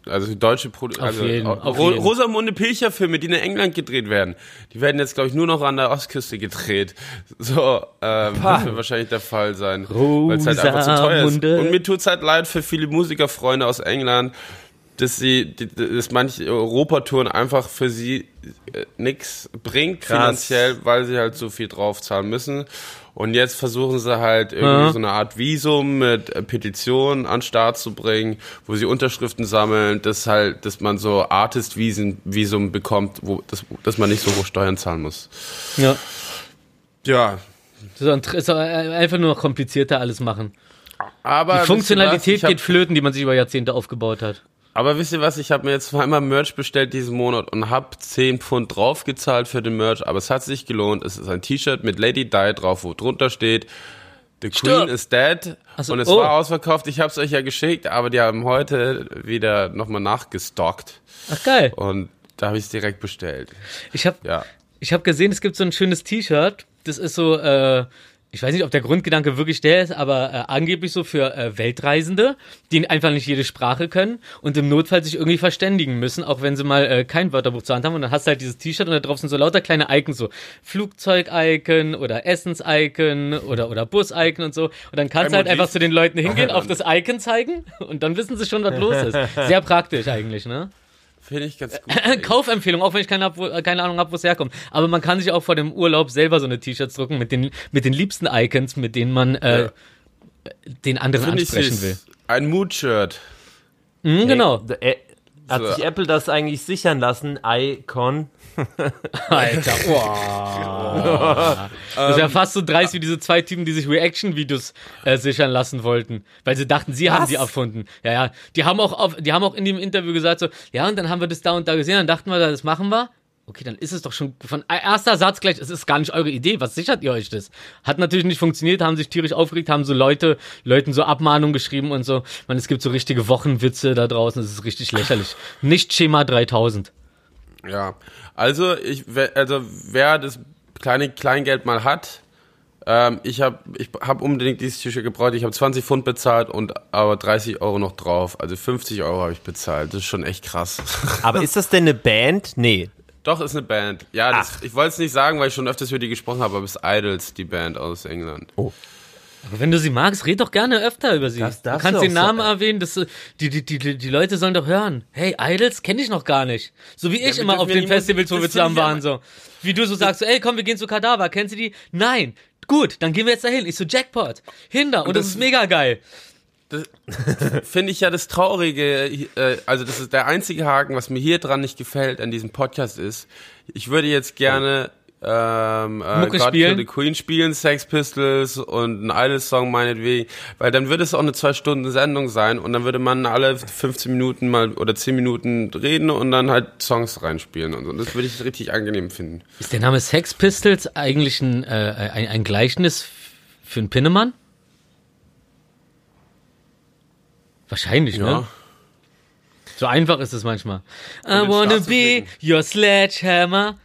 also deutsche Produktion, also jeden, Ro- jeden. Rosamunde Pilcher Filme, die in England gedreht werden, die werden jetzt glaube ich nur noch an der Ostküste gedreht. So, ähm, das wird wahrscheinlich der Fall sein, weil es halt einfach zu teuer ist. Rosamunde. Und mir tut's halt leid für viele Musikerfreunde aus England, dass sie, dass manche Europatouren einfach für sie äh, nix bringt Krass. finanziell, weil sie halt so viel draufzahlen müssen. Und jetzt versuchen sie halt irgendwie Ja. so eine Art Visum mit äh, Petitionen an Start zu bringen, wo sie Unterschriften sammeln, dass halt, dass man so Artist-Visum Visum bekommt, wo, dass, dass man nicht so hoch Steuern zahlen muss. Ja. Ja. Das ist, ein- ist einfach nur noch komplizierter alles machen. Aber Die Funktionalität? Ich hab- geht flöten, die man sich über Jahrzehnte aufgebaut hat. Aber wisst ihr was, ich habe mir jetzt zweimal Merch bestellt diesen Monat und habe 10 Pfund draufgezahlt für den Merch, aber es hat sich gelohnt. Es ist ein T-Shirt mit Lady Di drauf, wo drunter steht, The Queen Stirb. is dead. So, und es oh. war ausverkauft, ich habe es euch ja geschickt, aber die haben heute wieder nochmal nachgestockt. Ach geil. Und da habe ich es direkt bestellt. Ich habe Ja. Ich habe gesehen, es gibt so ein schönes T-Shirt. Das ist so, äh, ich weiß nicht, ob der Grundgedanke wirklich der ist, aber äh, angeblich so für äh, Weltreisende, die einfach nicht jede Sprache können und im Notfall sich irgendwie verständigen müssen, auch wenn sie mal äh, kein Wörterbuch zur Hand haben. Und dann hast du halt dieses T-Shirt und da drauf sind so lauter kleine Icons, so Flugzeug-Icon oder Essens-Icon oder, oder Bus-Icon und so. Und dann kannst du halt einfach zu den Leuten hingehen, auf [LAUGHS] das Icon zeigen und dann wissen sie schon, was [LAUGHS] los ist. Sehr praktisch eigentlich, ne? Finde ich ganz [LAUGHS] gut. Kaufempfehlung, auch wenn ich keine, äh, keine Ahnung habe, wo es herkommt. Aber man kann sich auch vor dem Urlaub selber so eine T-Shirts drucken mit den, mit den liebsten Icons, mit denen man äh, Ja. den anderen Finde ich ansprechen will. Ein Mood-Shirt. Mhm, genau. Hey, äh, hat sich Apple das eigentlich sichern lassen? Icon. [LAUGHS] Alter, wow. das ist ja fast so dreist wie diese zwei Typen, die sich Reaction-Videos äh, sichern lassen wollten, weil sie dachten, sie haben Was? sie erfunden. Ja, ja. Die haben auch auf, die haben auch in dem Interview gesagt so, ja, und dann haben wir das da und da gesehen, dann dachten wir, das machen wir. Okay, dann ist es doch schon von erster Satz gleich, es ist gar nicht eure Idee, was sichert ihr euch das? Hat natürlich nicht funktioniert, haben sich tierisch aufgeregt, haben so Leute, Leuten so Abmahnungen geschrieben und so. Man, es gibt so richtige Wochenwitze da draußen, es ist richtig lächerlich. Nicht Schema 3000. Ja, also ich, wer- also wer das kleine Kleingeld mal hat, ähm, ich habe ich hab unbedingt dieses T-Shirt gebraucht. Ich habe 20 Pfund bezahlt und aber 30 Euro noch drauf. Also 50 Euro habe ich bezahlt. Das ist schon echt krass. Aber [LAUGHS] ist das denn eine Band? Nee. Doch, ist eine Band. Ja, das, ich wollte es nicht sagen, weil ich schon öfters über die gesprochen habe, aber es ist Idols, die Band aus England. Aber wenn du sie magst, red doch gerne öfter über sie. Das du darfst kannst du den Namen sagen. erwähnen, das, die, die, die, die Leute sollen doch hören. Hey, Idols kenne ich noch gar nicht. So wie ich wir immer auf ja den Festivals, wo wir das zusammen waren, so. Wie du so sagst, so, ey, komm, wir gehen zu Kadaver, kennst du die? Nein. Gut, dann gehen wir jetzt dahin. Ich so, Jackpot. Hinder. Und, das, das- ist mega geil. Finde ich ja das Traurige, äh, also das ist der einzige Haken, was mir hier dran nicht gefällt an diesem Podcast ist. Ich würde jetzt gerne ähm, äh, Mucke God spielen? Kill the Queen spielen, Sex Pistols und einen Idols-Song meinetwegen, weil dann würde es auch eine zwei Stunden Sendung sein und dann würde man alle 15 Minuten mal oder 10 Minuten reden und dann halt Songs reinspielen und so. Das würde ich richtig angenehm finden. Ist der Name Sex Pistols eigentlich ein, äh, ein, ein Gleichnis für einen Pinnemann? Wahrscheinlich, ne? Ja. So einfach ist es manchmal. I wanna be your sledgehammer.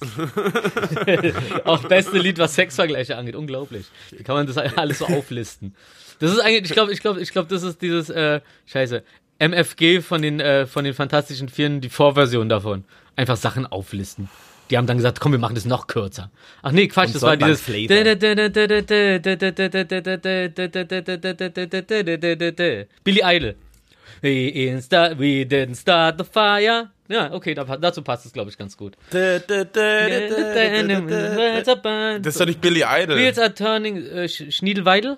[LAUGHS] Auch beste Lied, was Sexvergleiche angeht. Unglaublich. Wie kann man das alles so [LAUGHS] auflisten? Das ist eigentlich, ich glaube, ich glaube, ich glaube, das ist dieses, äh, scheiße, MFG von den, äh, von den Fantastischen Vieren, die Vorversion davon. einfach Sachen auflisten. Die haben dann gesagt, komm, wir machen das noch kürzer. Ach nee, Quatsch, das war dieses. Billy Idol. We, in start, we didn't start the fire. Ja, okay, da, dazu passt es, glaube ich, ganz gut. Das ist doch nicht Billy Idol. Wheels are turning, äh, Sch- Schniedelweidel?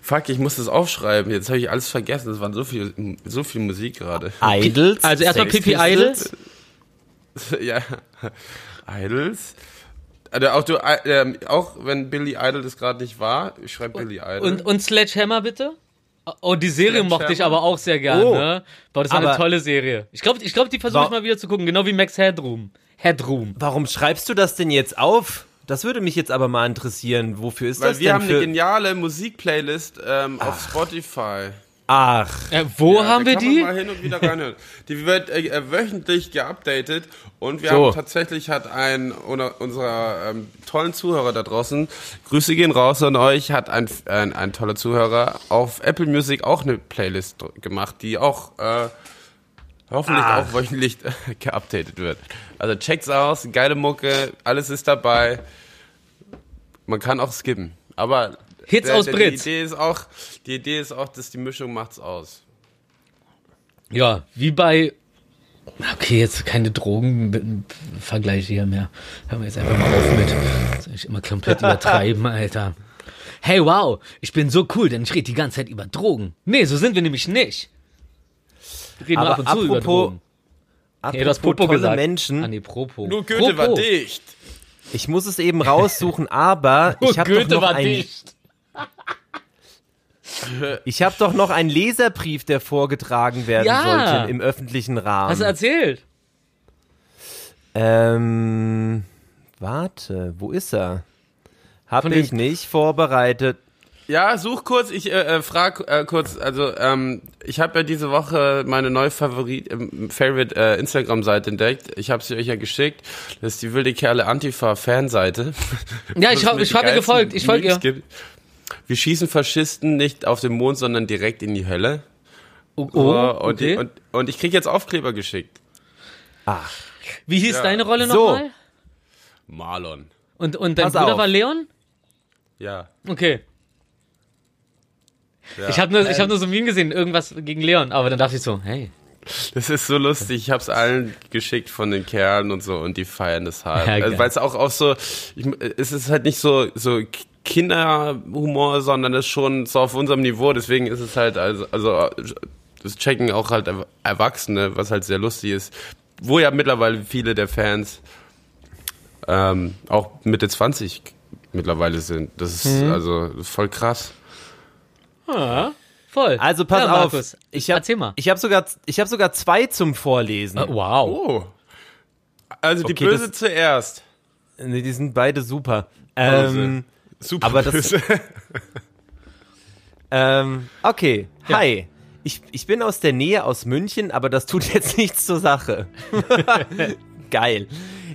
Fuck, ich muss das aufschreiben. Jetzt habe ich alles vergessen. Es waren so viel, so viel Musik gerade. Idols. Also erstmal Pippi. Idols. ja. [LAUGHS] Idols. Also auch, du, äh, auch wenn Billy Idol das gerade nicht war, ich schreibe Billy Idol. Und, und Sledgehammer bitte? Oh, die Serie mochte ich aber auch sehr gerne. Oh. ne? Boah, das war eine tolle Serie. Ich glaube, ich glaub, die versuche ich mal wieder zu gucken, genau wie Max Headroom. Headroom. Warum schreibst du das denn jetzt auf? Das würde mich jetzt aber mal interessieren. Wofür ist Weil das wir denn haben für... eine geniale Musikplaylist ähm, auf Spotify. Ach, Äh, wo Ja, haben wir die? mal hin und wieder reinhören. Die wird äh, äh, wöchentlich geupdatet und wir So. haben tatsächlich hat ein unserer ähm, tollen Zuhörer da draußen, Grüße gehen raus an euch, hat ein, ein, ein toller Zuhörer auf Apple Music auch eine Playlist gemacht, die auch äh, hoffentlich auch wöchentlich geupdatet wird. Also checkt's aus, geile Mucke, alles ist dabei. Man kann auch skippen, aber Hits aus die Brit. Idee ist auch, die Idee ist auch, dass die Mischung macht's aus. Ja, wie bei. Okay, jetzt keine Drogenvergleiche hier mehr. Hören wir jetzt einfach mal auf mit. Das soll ich immer komplett übertreiben, [LAUGHS] Alter. Hey, wow, ich bin so cool, denn ich rede die ganze Zeit über Drogen. Nee, so sind wir nämlich nicht. Wir reden Aber ab und zu über apropos- Drogen. Nee, du hast apropos Popo tolle gesagt. Menschen. Ah, nee, Propo. Nur Goethe war Propo. dicht. Ich muss es eben raussuchen, aber [LAUGHS] ich habe doch noch war ein, dicht. [LAUGHS] ich habe doch noch einen Leserbrief, der vorgetragen werden Ja. sollte im öffentlichen Rahmen. Hast du erzählt? Ähm, warte, wo ist er? Habe ich nicht vorbereitet. Ja, such kurz, ich äh, äh, frag äh, kurz, also ähm, ich habe ja diese Woche meine neue Favorit, ähm, Favorite äh, Instagram-Seite entdeckt. Ich habe sie euch ja geschickt. Das ist die wilde Kerle Antifa-Fanseite. Ja, [LAUGHS] ich, hab, ich die hab ihr gefolgt. Ich folge ihr. gibt. Wir schießen Faschisten nicht auf den Mond, sondern direkt in die Hölle. Oh, und, okay. und, und ich krieg jetzt Aufkleber geschickt. Ach, Wie hieß Ja. deine Rolle So. nochmal? Marlon. Und, und dein Pass Bruder auf. war Leon? Ja. Okay. ja. Ich habe nur, ich hab nur so ein Meme gesehen, irgendwas gegen Leon, aber dann dachte ich so, hey. Das ist so lustig. Ich hab's allen geschickt von den Kerlen und so und die feiern das halt. Ja, also. Weil es auch auch so, ich, es ist halt nicht so so Kinderhumor, sondern es ist schon so auf unserem Niveau. Deswegen ist es halt also also das checken auch halt Er- Erwachsene, was halt sehr lustig ist. Wo ja mittlerweile viele der Fans ähm, auch Mitte 20 mittlerweile sind. Das ist Mhm. also voll krass. Ah, voll. also pass ja, auf. Markus, Ich habe erzähl mal. ich habe sogar ich habe sogar zwei zum Vorlesen. Äh, wow. Oh. Also die Okay, Böse das- zuerst. Nee, die sind beide super. Ähm, Super aber das- böse. [LAUGHS] ähm, okay. Ja. Hi. Ich, ich bin aus der Nähe aus München, aber das tut jetzt [LAUGHS] nichts zur Sache. [LAUGHS] Geil.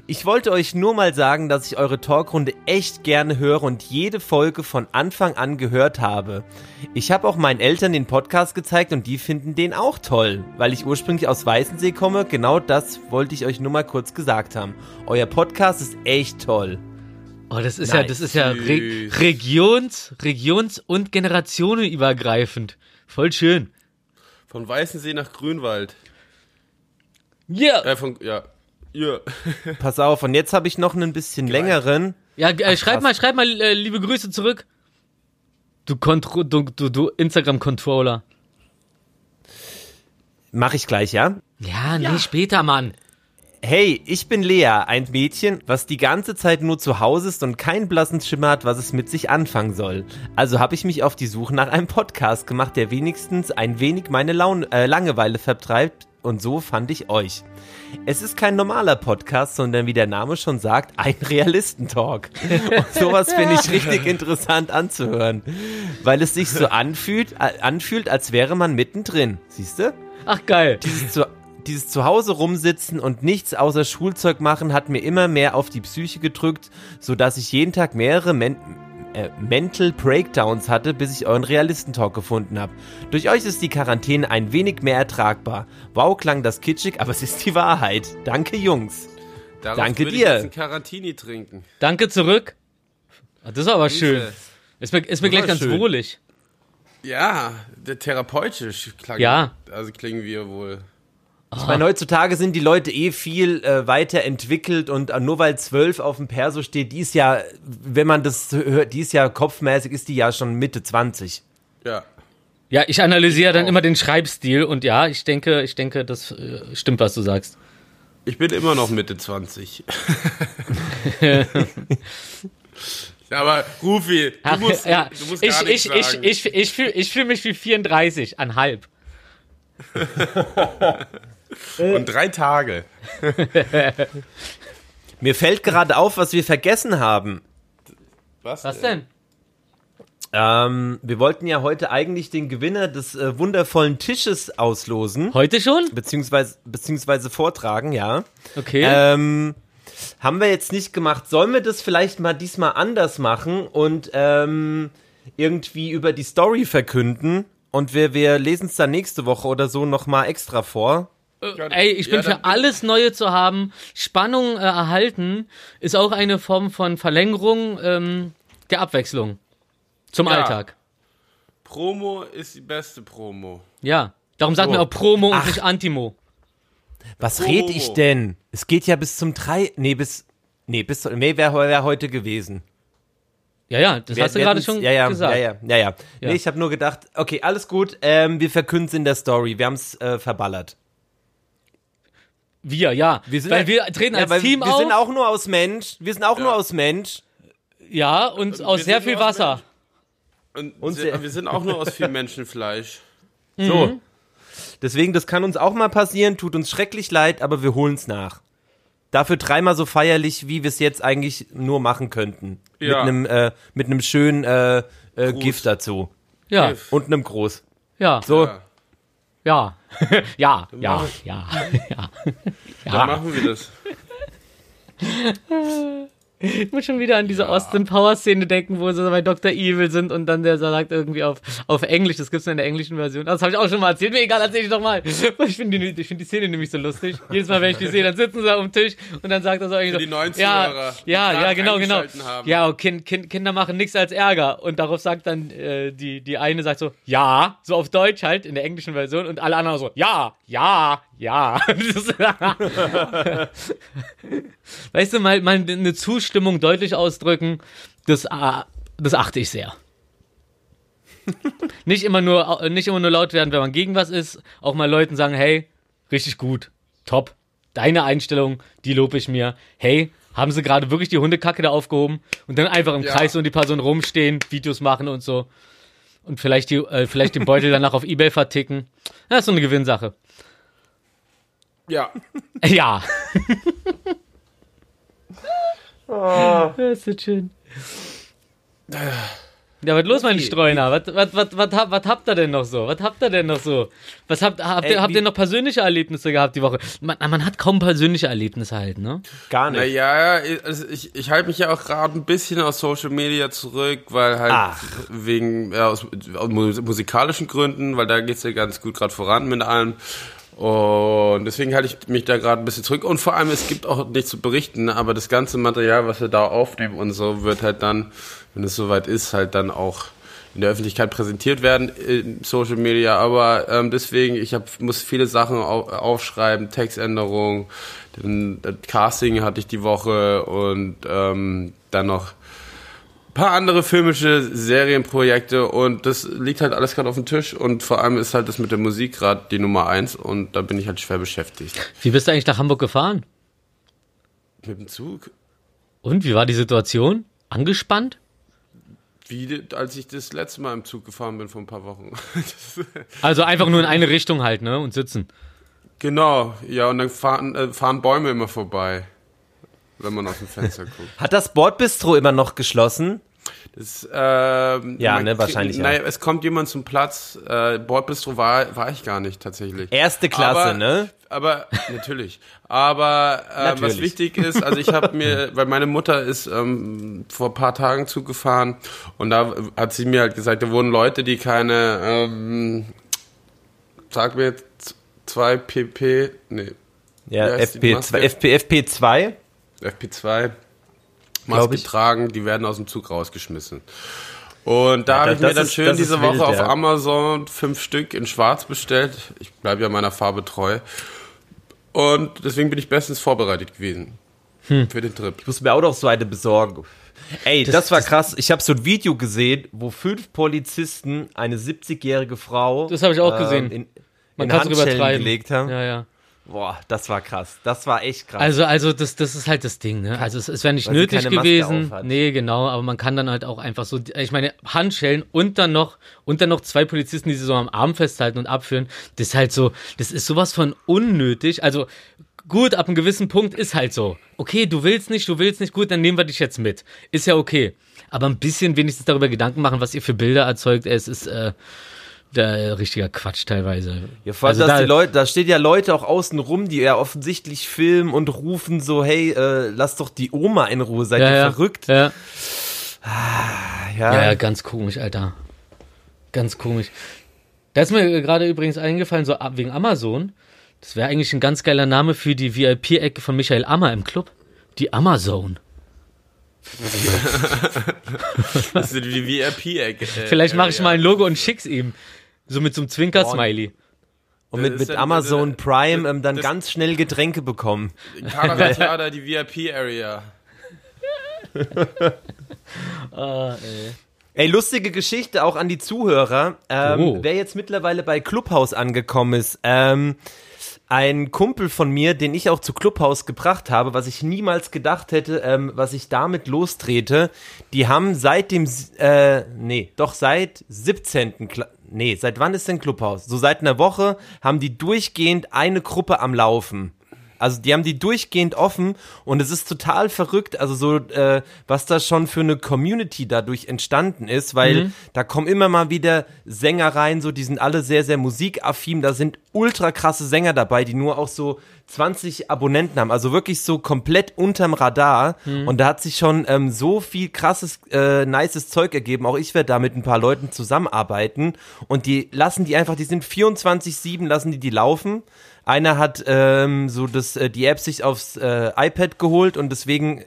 Ich wollte euch nur mal sagen, dass ich eure Talkrunde echt gerne höre und jede Folge von Anfang an gehört habe. Ich habe auch meinen Eltern den Podcast gezeigt und die finden den auch toll. Weil ich ursprünglich aus Weißensee komme, genau das wollte ich euch nur mal kurz gesagt haben. Euer Podcast ist echt toll. Oh, das ist ja, Nice. das ist ja Re. Regions-, Regions- und Generationenübergreifend. Voll schön. Von Weißensee nach Grünwald. Ja. Äh, von, ja. Ja. [LAUGHS] Pass auf, und jetzt habe ich noch einen bisschen längeren. Ja, äh, schreib krass. mal, schreib mal äh, liebe Grüße zurück. Du, Kontro du, du, du Instagram-Controller. Mache ich gleich, ja? Ja, nee, später, Mann. Hey, ich bin Lea, ein Mädchen, was die ganze Zeit nur zu Hause ist und keinen blassen Schimmer hat, was es mit sich anfangen soll. Also habe ich mich auf die Suche nach einem Podcast gemacht, der wenigstens ein wenig meine Laun äh, Langeweile vertreibt und so fand ich euch. Es ist kein normaler Podcast, sondern wie der Name schon sagt, ein [LAUGHS] Realistentalk. Und sowas finde ich richtig interessant anzuhören, weil es sich so anfühlt, anfühlt, als wäre man mittendrin. Siehst du? Ach, geil. dieses, zu, dieses Zuhause rumsitzen und nichts außer Schulzeug machen hat mir immer mehr auf die Psyche gedrückt, sodass ich jeden Tag mehrere Men äh, Mental Breakdowns hatte, bis ich euren Realistentalk gefunden habe. Durch euch ist die Quarantäne ein wenig mehr ertragbar. Wow, klang das kitschig, aber es ist die Wahrheit. Danke, Jungs. Darauf Danke dir. Ich jetzt einen Carantini trinken. Danke zurück. Ah, Das ist aber Grüße. schön. Ist mir, ist mir gleich ganz schön. wohlig. Ja, der therapeutisch klang. Ja. Also klingen wir wohl. Ich meine, heutzutage sind die Leute eh viel äh, weiterentwickelt und äh, nur weil 12 auf dem Perso steht, die ist ja, wenn man das hört, die ist ja kopfmäßig, ist die ja schon Mitte 20. Ja. Ja, ich analysiere dann auch. immer den Schreibstil und ja, ich denke, ich denke, das äh, stimmt, was du sagst. Ich bin immer noch Mitte 20. [LAUGHS] Aber Rufi, du Ach, musst, ja, du musst ich, gar ich, ich, sagen. ich, ich fühle ich fühl mich wie 34, an halb. [LAUGHS] Und drei Tage. [LAUGHS] Mir fällt gerade auf, was wir vergessen haben. Was, Was denn? Ähm, wir wollten ja heute eigentlich den Gewinner des äh, wundervollen Tisches auslosen, Heute schon? beziehungsweise, beziehungsweise vortragen, ja. Okay. Ähm, haben wir jetzt nicht gemacht. Sollen wir das vielleicht mal diesmal anders machen und ähm, irgendwie über die Story verkünden? Und wir, wir lesen es dann nächste Woche oder so nochmal extra vor. Ey, ich bin Ja, für alles Neue zu haben. Spannung äh, erhalten ist auch eine Form von Verlängerung ähm, der Abwechslung zum Ja. Alltag. Promo ist die beste Promo. Ja. Darum sagt So. mir auch Promo und Ach. nicht Antimo. Was Oh. red ich denn? Es geht ja bis zum drei. Nee, bis. Nee, bis. Nee, wäre wär heute gewesen. Ja, ja, das Wir- hast du gerade schon ja, ja, gesagt. Ja, ja, ja, ja. Ja. Nee, ich habe nur gedacht, okay, alles gut. Ähm, wir verkünden es in der Story. Wir haben es äh, verballert. Wir, ja. Wir sind weil ja- wir treten Ja, als Team wir auf. sind auch nur aus Mensch. Wir sind auch nur Ja. aus Mensch. ja, und aus wir sehr sind viel nur aus Wasser. Und, Und se- sehr- wir sind auch nur aus viel [LAUGHS] Menschenfleisch. So. Deswegen, das kann uns auch mal passieren. Tut uns schrecklich leid, aber wir holen es nach. Dafür dreimal so feierlich, wie wir es jetzt eigentlich nur machen könnten. Mit Ja. einem äh, mit einem schönen äh, äh. Gift dazu. Ja. Und einem Groß. ja, So. Ja. Ja, ja, ja, ja, ja. Dann Ja, machen wir [LAUGHS] das. [LAUGHS] ich muss schon wieder an diese Austin Power Szene denken, wo sie bei Dr. Evil sind und dann der sagt irgendwie auf, auf Englisch, das gibt's nur in der englischen Version. Das habe ich auch schon mal erzählt. Mir egal, erzähl ich doch mal. [LAUGHS] Ich finde die, ich find die Szene nämlich so lustig. Jedes Mal, wenn ich die sehe, dann sitzen sie am Tisch und dann sagt er so irgendwie Für so, die neuen ja, Zuhörer, die ja, ja, genau, genau. haben. Ja, und kind, kind, Kinder machen nichts als Ärger. Und darauf sagt dann äh, die, die eine sagt so, ja, so auf Deutsch halt, in der englischen Version und alle anderen so, ja, ja, ja. [LAUGHS] [LAUGHS] Weißt du, mal, mal eine Zustimmung deutlich ausdrücken, das, ah, das achte ich sehr. [LAUGHS] nicht, immer nur, nicht immer nur laut werden, wenn man gegen was ist, auch mal Leuten sagen, hey, richtig gut, top, deine Einstellung, die lobe ich mir. Hey, haben sie gerade wirklich die Hundekacke da aufgehoben und dann einfach im Ja. Kreis um die Person rumstehen, Videos machen und so. Und vielleicht, die, äh, vielleicht den Beutel danach auf Ebay verticken. Das ist so eine Gewinnsache. Ja. Ja. [LAUGHS] Das ist so schön. Ja, was los, mein Okay. Streuner? Was, was, was, was, hab- was habt ihr denn noch so? Was habt ihr denn noch so? Was habt, habt, Ey, ihr, habt ihr noch persönliche Erlebnisse gehabt die Woche? Man, man hat kaum persönliche Erlebnisse halt, ne? Gar nicht. Naja, also ich, ich halte mich ja auch gerade ein bisschen aus Social Media zurück, weil halt Ach. wegen, ja, aus, aus mus- musikalischen Gründen, weil da geht's ja ganz gut gerade voran mit allem. Und deswegen halte ich mich da gerade ein bisschen zurück. Und vor allem, es gibt auch nichts zu berichten, aber das ganze Material, was wir da aufnehmen und so, wird halt dann, wenn es soweit ist, halt dann auch in der Öffentlichkeit präsentiert werden in Social Media. Aber ähm, deswegen, ich hab, muss viele Sachen au aufschreiben, Textänderungen, Casting hatte ich die Woche und ähm, dann noch paar andere filmische Serienprojekte und das liegt halt alles gerade auf dem Tisch und vor allem ist halt das mit der Musik gerade die Nummer eins und da bin ich halt schwer beschäftigt. Wie bist du eigentlich nach Hamburg gefahren? Mit dem Zug? Und wie war die Situation? Angespannt? Wie als ich das letzte Mal im Zug gefahren bin vor ein paar Wochen. [LAUGHS] Also einfach nur in eine Richtung halt, ne? Und sitzen. genau, ja und dann fahren, äh, fahren Bäume immer vorbei, wenn man aus dem Fenster guckt. [LAUGHS] Hat das Bordbistro immer noch geschlossen? Das, ähm, Ja, man- ne, wahrscheinlich, ja. Naja, es kommt jemand zum Platz. Äh, Bordbistro war, war ich gar nicht tatsächlich. Erste Klasse, aber, ne? Aber natürlich. Aber [LAUGHS] äh, was Natürlich. wichtig ist, also ich habe mir, [LAUGHS] weil meine Mutter ist ähm, vor ein paar Tagen Zug gefahren und da hat sie mir halt gesagt, da wurden Leute, die keine, ähm, sag mir jetzt zwei pp, nee, Ja, FP2, Maske? FP, FP2. FP2 Glaub Maske tragen, die werden aus dem Zug rausgeschmissen. Und da Ja, habe ich das mir dann ist- schön das diese wild, Woche auf ja. Amazon fünf Stück in Schwarz bestellt. Ich bleibe ja meiner Farbe treu. Und deswegen bin ich bestens vorbereitet gewesen Hm. für den Trip. Ich muss mir auch noch so eine besorgen. Ey, das, war krass. Ich habe so ein Video gesehen, wo fünf Polizisten eine 70-jährige Frau Das habe ich auch ähm, gesehen. in, Man in kann es Handschellen übertreiben. gelegt haben. Ja, ja. Boah, das war krass. Das war echt krass. Also, also das, das ist halt das Ding, ne? Also es, es wäre nicht Weil nötig gewesen. Nee, genau, aber man kann dann halt auch einfach so, ich meine, Handschellen und dann noch, und dann noch zwei Polizisten, die sie so am Arm festhalten und abführen. Das ist halt so, das ist sowas von unnötig. Also gut, ab einem gewissen Punkt ist halt so. Okay, du willst nicht, du willst nicht, gut, dann nehmen wir dich jetzt mit. Ist ja okay. Aber ein bisschen wenigstens darüber Gedanken machen, was ihr für Bilder erzeugt. Es ist äh, der richtiger Quatsch teilweise. ja, vor allem, also dass da- die Leute, da stehen ja Leute auch außen rum, die ja offensichtlich filmen und rufen so, hey, äh, lass doch die Oma in Ruhe, seid ja, ihr ja, verrückt? Ja. Ja, Ja, ja, ganz komisch, Alter. Ganz komisch. Da ist mir gerade übrigens eingefallen, so ab- wegen Amazon. Das wäre eigentlich ein ganz geiler Name für die VIP-Ecke von Michael Ammer im Club. Die Amazon. [LAUGHS] Das ist die VIP-Ecke. Vielleicht mache ich mal ein Logo und schick's ihm. So mit so einem Zwinker-Smiley. und mit, mit Amazon das- Prime ähm, dann das- ganz schnell Getränke bekommen. Karawatada, die [LAUGHS] VIP-Area. [LAUGHS] Ey, lustige Geschichte auch an die Zuhörer. Ähm, Oh. Wer jetzt mittlerweile bei Clubhouse angekommen ist, ähm, ein Kumpel von mir, den ich auch zu Clubhouse gebracht habe, was ich niemals gedacht hätte, ähm, was ich damit lostrete, die haben seit dem, s- äh, nee, doch seit 17. Kla nee, seit wann ist denn Clubhouse? So seit einer Woche haben die durchgehend eine Gruppe am Laufen. Also die haben die durchgehend offen und es ist total verrückt, also so, äh, was da schon für eine Community dadurch entstanden ist, weil da kommen immer mal wieder Sänger rein, so die sind alle sehr, sehr musikaffin, da sind ultra krasse Sänger dabei, die nur auch so 20 Abonnenten haben, also wirklich so komplett unterm Radar. Und da hat sich schon ähm, so viel krasses, äh, nices Zeug ergeben, auch ich werde da mit ein paar Leuten zusammenarbeiten und die lassen die einfach, die sind 24-7, lassen die die laufen einer hat ähm, so das, äh, die App sich aufs äh, iPad geholt und deswegen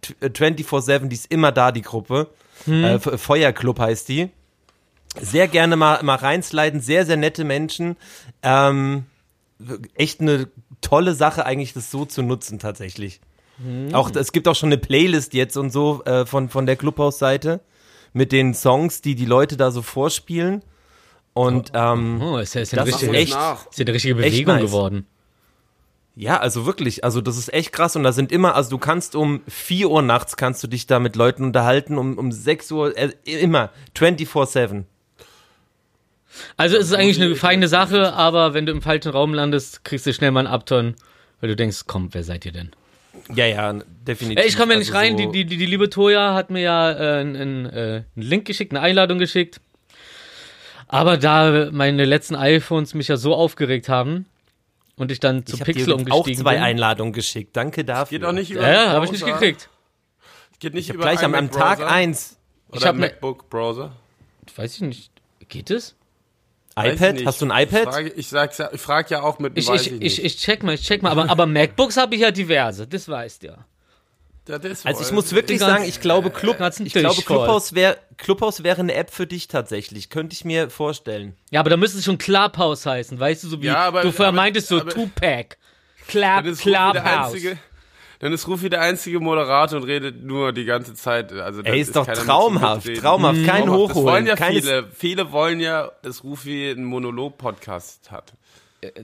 t- äh, 24-7, die ist immer da, die Gruppe. Äh, F- Feuerclub heißt die. Sehr gerne mal, mal reinsliden, sehr, sehr nette Menschen. Ähm, echt eine tolle Sache, eigentlich das so zu nutzen, tatsächlich. Auch, es gibt auch schon eine Playlist jetzt und so äh, von, von der Clubhouse-Seite mit den Songs, die die Leute da so vorspielen. Und ähm, Oh, ist ja, ist ja, Das ist echt- ja eine richtige Bewegung nice. geworden. Ja, also wirklich, also das ist echt krass und da sind immer, also du kannst um 4 Uhr nachts kannst du dich da mit Leuten unterhalten, um, um 6 Uhr, äh, immer, 24-7. Also es ist eigentlich eine feine Sache, aber wenn du im falschen Raum landest, kriegst du schnell mal einen Abturn, weil du denkst, komm, wer seid ihr denn? Ja, ja, definitiv. Ich komme ja nicht Also rein. so- Die, die, die, die liebe Toja hat mir ja äh, einen, äh, einen Link geschickt, eine Einladung geschickt. Aber da meine letzten iPhones mich ja so aufgeregt haben und ich dann zu ich Pixel dir auch umgestiegen zwei bin. Einladungen geschickt, danke dafür. Geht auch nicht über Ja, ja, habe ich nicht Browser. gekriegt. Geht nicht Ich über gleich am, am Tag iMac-Browser 1 Ich Oder hab mir- MacBook-Browser. Weiß ich nicht. Geht es? Ich iPad, hast du ein Ich iPad? frage, ich, sag's ja, ich frage ja auch mit dem Ich, ich, ich, ich, ich check mal, ich check mal. Aber, aber [LAUGHS] MacBooks habe ich ja diverse, das weißt du ja. Also ich muss wirklich sagen, ich glaube, Club, ich glaube. Clubhouse wäre Clubhouse wäre eine App für dich tatsächlich, könnte ich mir vorstellen. Ja, aber da müsste es schon Clubhouse heißen, weißt du, so wie Ja, aber- du vorher aber- meintest, so aber- Tupac. dann Club, ist Rufi der Clubhouse. einzige, dann ist Rufi der einzige Moderator und redet nur die ganze Zeit. Also Ey, dann ist doch traumhaft, traumhaft, kein Traumhaft. Das wollen Hochholen, ja keines viele. Viele wollen ja, dass Rufi einen Monolog-Podcast hat.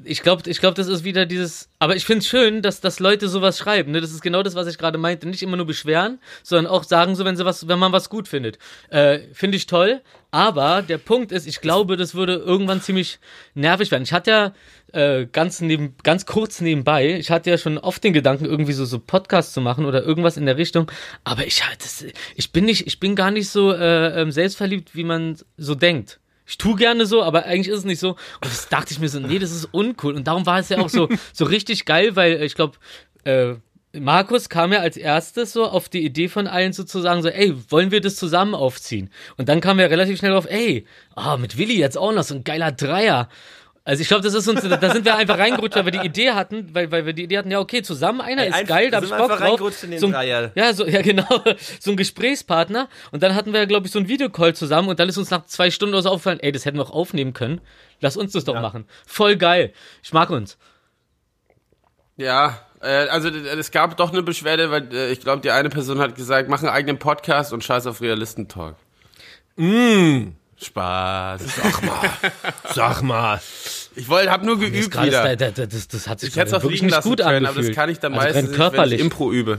Ich glaube, ich glaub, das ist wieder dieses. Aber ich finde es schön, dass, dass Leute sowas schreiben. Ne? Das ist genau das, was ich gerade meinte. Nicht immer nur beschweren, sondern auch sagen so, wenn sie was, wenn man was gut findet. Äh, finde ich toll. Aber der Punkt ist, ich glaube, das würde irgendwann ziemlich nervig werden. Ich hatte ja äh, ganz neben, ganz kurz nebenbei, ich hatte ja schon oft den Gedanken, irgendwie so, so Podcasts zu machen oder irgendwas in der Richtung. Aber ich halt, das, ich bin nicht, ich bin gar nicht so äh, ähm, selbstverliebt, wie man so denkt ich tue gerne so, aber eigentlich ist es nicht so. Und das dachte ich mir so, nee, das ist uncool. Und darum war es ja auch so, [LAUGHS] so richtig geil, weil ich glaube, äh, Markus kam ja als erstes so auf die Idee von allen sozusagen so, ey, wollen wir das zusammen aufziehen? Und dann kam er relativ schnell auf, ey, oh, mit Willi jetzt auch noch so ein geiler Dreier. Also ich glaube, das ist uns, da sind wir einfach reingerutscht, weil wir die Idee hatten, weil, weil wir die Idee hatten, ja okay, zusammen einer Ey, ist geil, da hab ich Bock drauf. in den so ein, Dreier. ja, so, ja genau, [LAUGHS] so ein Gesprächspartner. Und dann hatten wir, glaube ich, so einen Videocall zusammen und dann ist uns nach zwei Stunden oder so aufgefallen, ey, das hätten wir auch aufnehmen können. Lass uns das doch machen. Voll geil. Ich mag uns. Ja, äh, also es gab doch eine Beschwerde, weil äh, ich glaube, die eine Person hat gesagt, mach einen eigenen Podcast und scheiß auf Realistentalk. Mm. Spaß. [LAUGHS] Sag mal. Sag mal. Ich wollte, hab nur geübt gerade wieder. ist da- da- das, das hat sich Ich hätte es auch wirklich nicht gut können, aber angefühlt. das kann ich dann also meistens, wenn ich. Hm. Impro übe.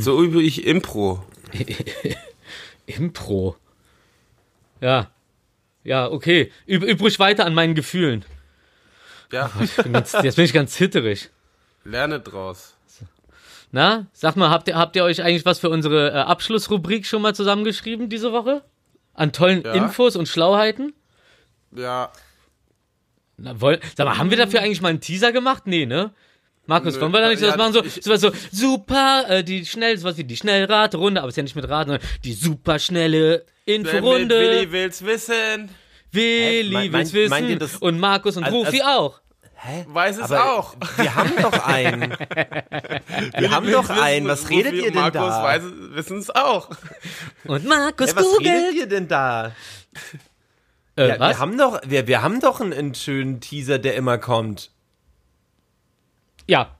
So übe ich Impro. [LAUGHS] Impro. Ja. Ja, okay. Üb, übrig weiter an meinen Gefühlen. Ja, Bin Jetzt, jetzt bin ich ganz hitterig. lerne draus. Na, sag mal, habt ihr, habt ihr euch eigentlich was für unsere äh, Abschlussrubrik schon mal zusammengeschrieben diese Woche? An tollen Ja. Infos und Schlauheiten? Ja, Na, woll, sag mal, haben wir dafür eigentlich mal einen Teaser gemacht? Nee, ne? Markus, Nö, wollen wir da nicht ja, sowas machen? So, ich- sowas so, super, äh, die schnell, sowas wie die Schnellraterunde, aber ist ja nicht mit Raten, sondern die super schnelle Wer mit Inforunde. Willi will's wissen. Willi Hä? Mein- will's mein- wissen. das- und Markus und Also- Rufi also- auch. Weiß es Aber auch. wir haben doch einen. [LAUGHS] Wir haben doch einen. Was redet ihr denn Markus da? weiß wissen es auch. Und Markus Ey, was redet googelt. ihr denn da? Äh, Ja, was? wir haben doch, wir, wir haben doch einen, einen schönen Teaser, der immer kommt. ja.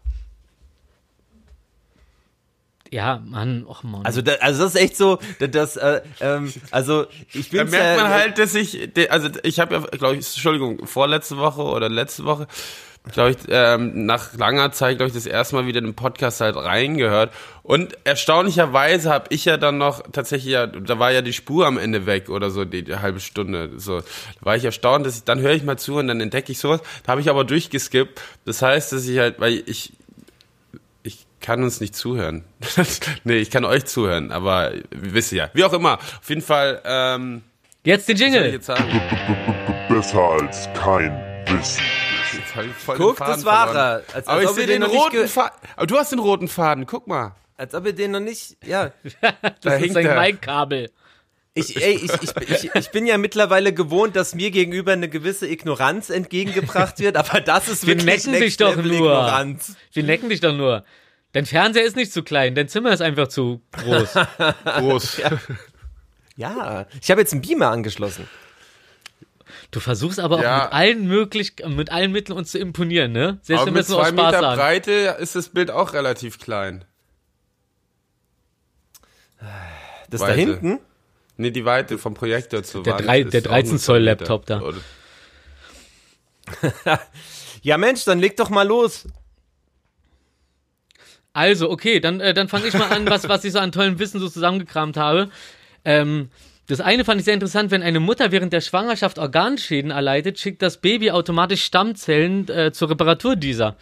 Ja, Mann, och Mann. Also, da, also das ist echt so, da- das, äh, ähm, also ich bin Da merkt man halt, dass ich, also ich habe ja, glaube ich, Entschuldigung, vorletzte Woche oder letzte Woche, glaube ich, ähm, nach langer Zeit, glaube ich, das erste Mal wieder in den Podcast halt reingehört. Und erstaunlicherweise habe ich ja dann noch tatsächlich ja, da war ja die Spur am Ende weg oder so, die, die halbe Stunde. So, da war ich erstaunt, dass ich, dann höre ich mal zu und dann entdecke ich sowas. Da habe ich aber durchgeskippt. Das heißt, dass ich halt, weil ich kann uns nicht zuhören. [LAUGHS] nee, ich kann euch zuhören, aber wir wissen ja. Wie auch immer. Auf jeden Fall, ähm, Jetzt den ich Jingle. jetzt? Besser als kein Wissen. Ich Guck, das war er. Als, Aber als ich ob ihr sehe den roten Faden. Aber du hast den roten Faden, guck mal. als ob ihr den noch nicht, ja. [LAUGHS] Das ist hängt sein er. Mic-Kabel. Ich, ey, ich, ich, ich, ich bin ja mittlerweile gewohnt, dass mir gegenüber eine gewisse Ignoranz entgegengebracht wird, aber das ist Wir wirklich necken dich doch nur. Ignoranz. Wir necken dich doch nur. Dein Fernseher ist nicht zu klein, dein Zimmer ist einfach zu groß. [LAUGHS] Groß. Ja, ich habe jetzt einen Beamer angeschlossen. Du versuchst aber auch Ja. mit allen möglich, mit allen Mitteln uns zu imponieren, ne? Selbst Aber wenn wir mit es nur aus zwei Spaß Meter sagen. Breite ist das Bild auch relativ klein. Das da Weite. hinten? Nee, die Weite vom Projektor zur Der drei- der auch nur 13 zwei Zoll. Laptop da. [LAUGHS] Ja, Mensch, dann leg doch mal los. Also, okay, dann, äh, dann fange ich mal an, was, was ich so an tollem Wissen so zusammengekramt habe. Ähm, das eine fand ich sehr interessant, wenn eine Mutter während der Schwangerschaft Organschäden erleidet, schickt das Baby automatisch Stammzellen äh, zur Reparatur dieser.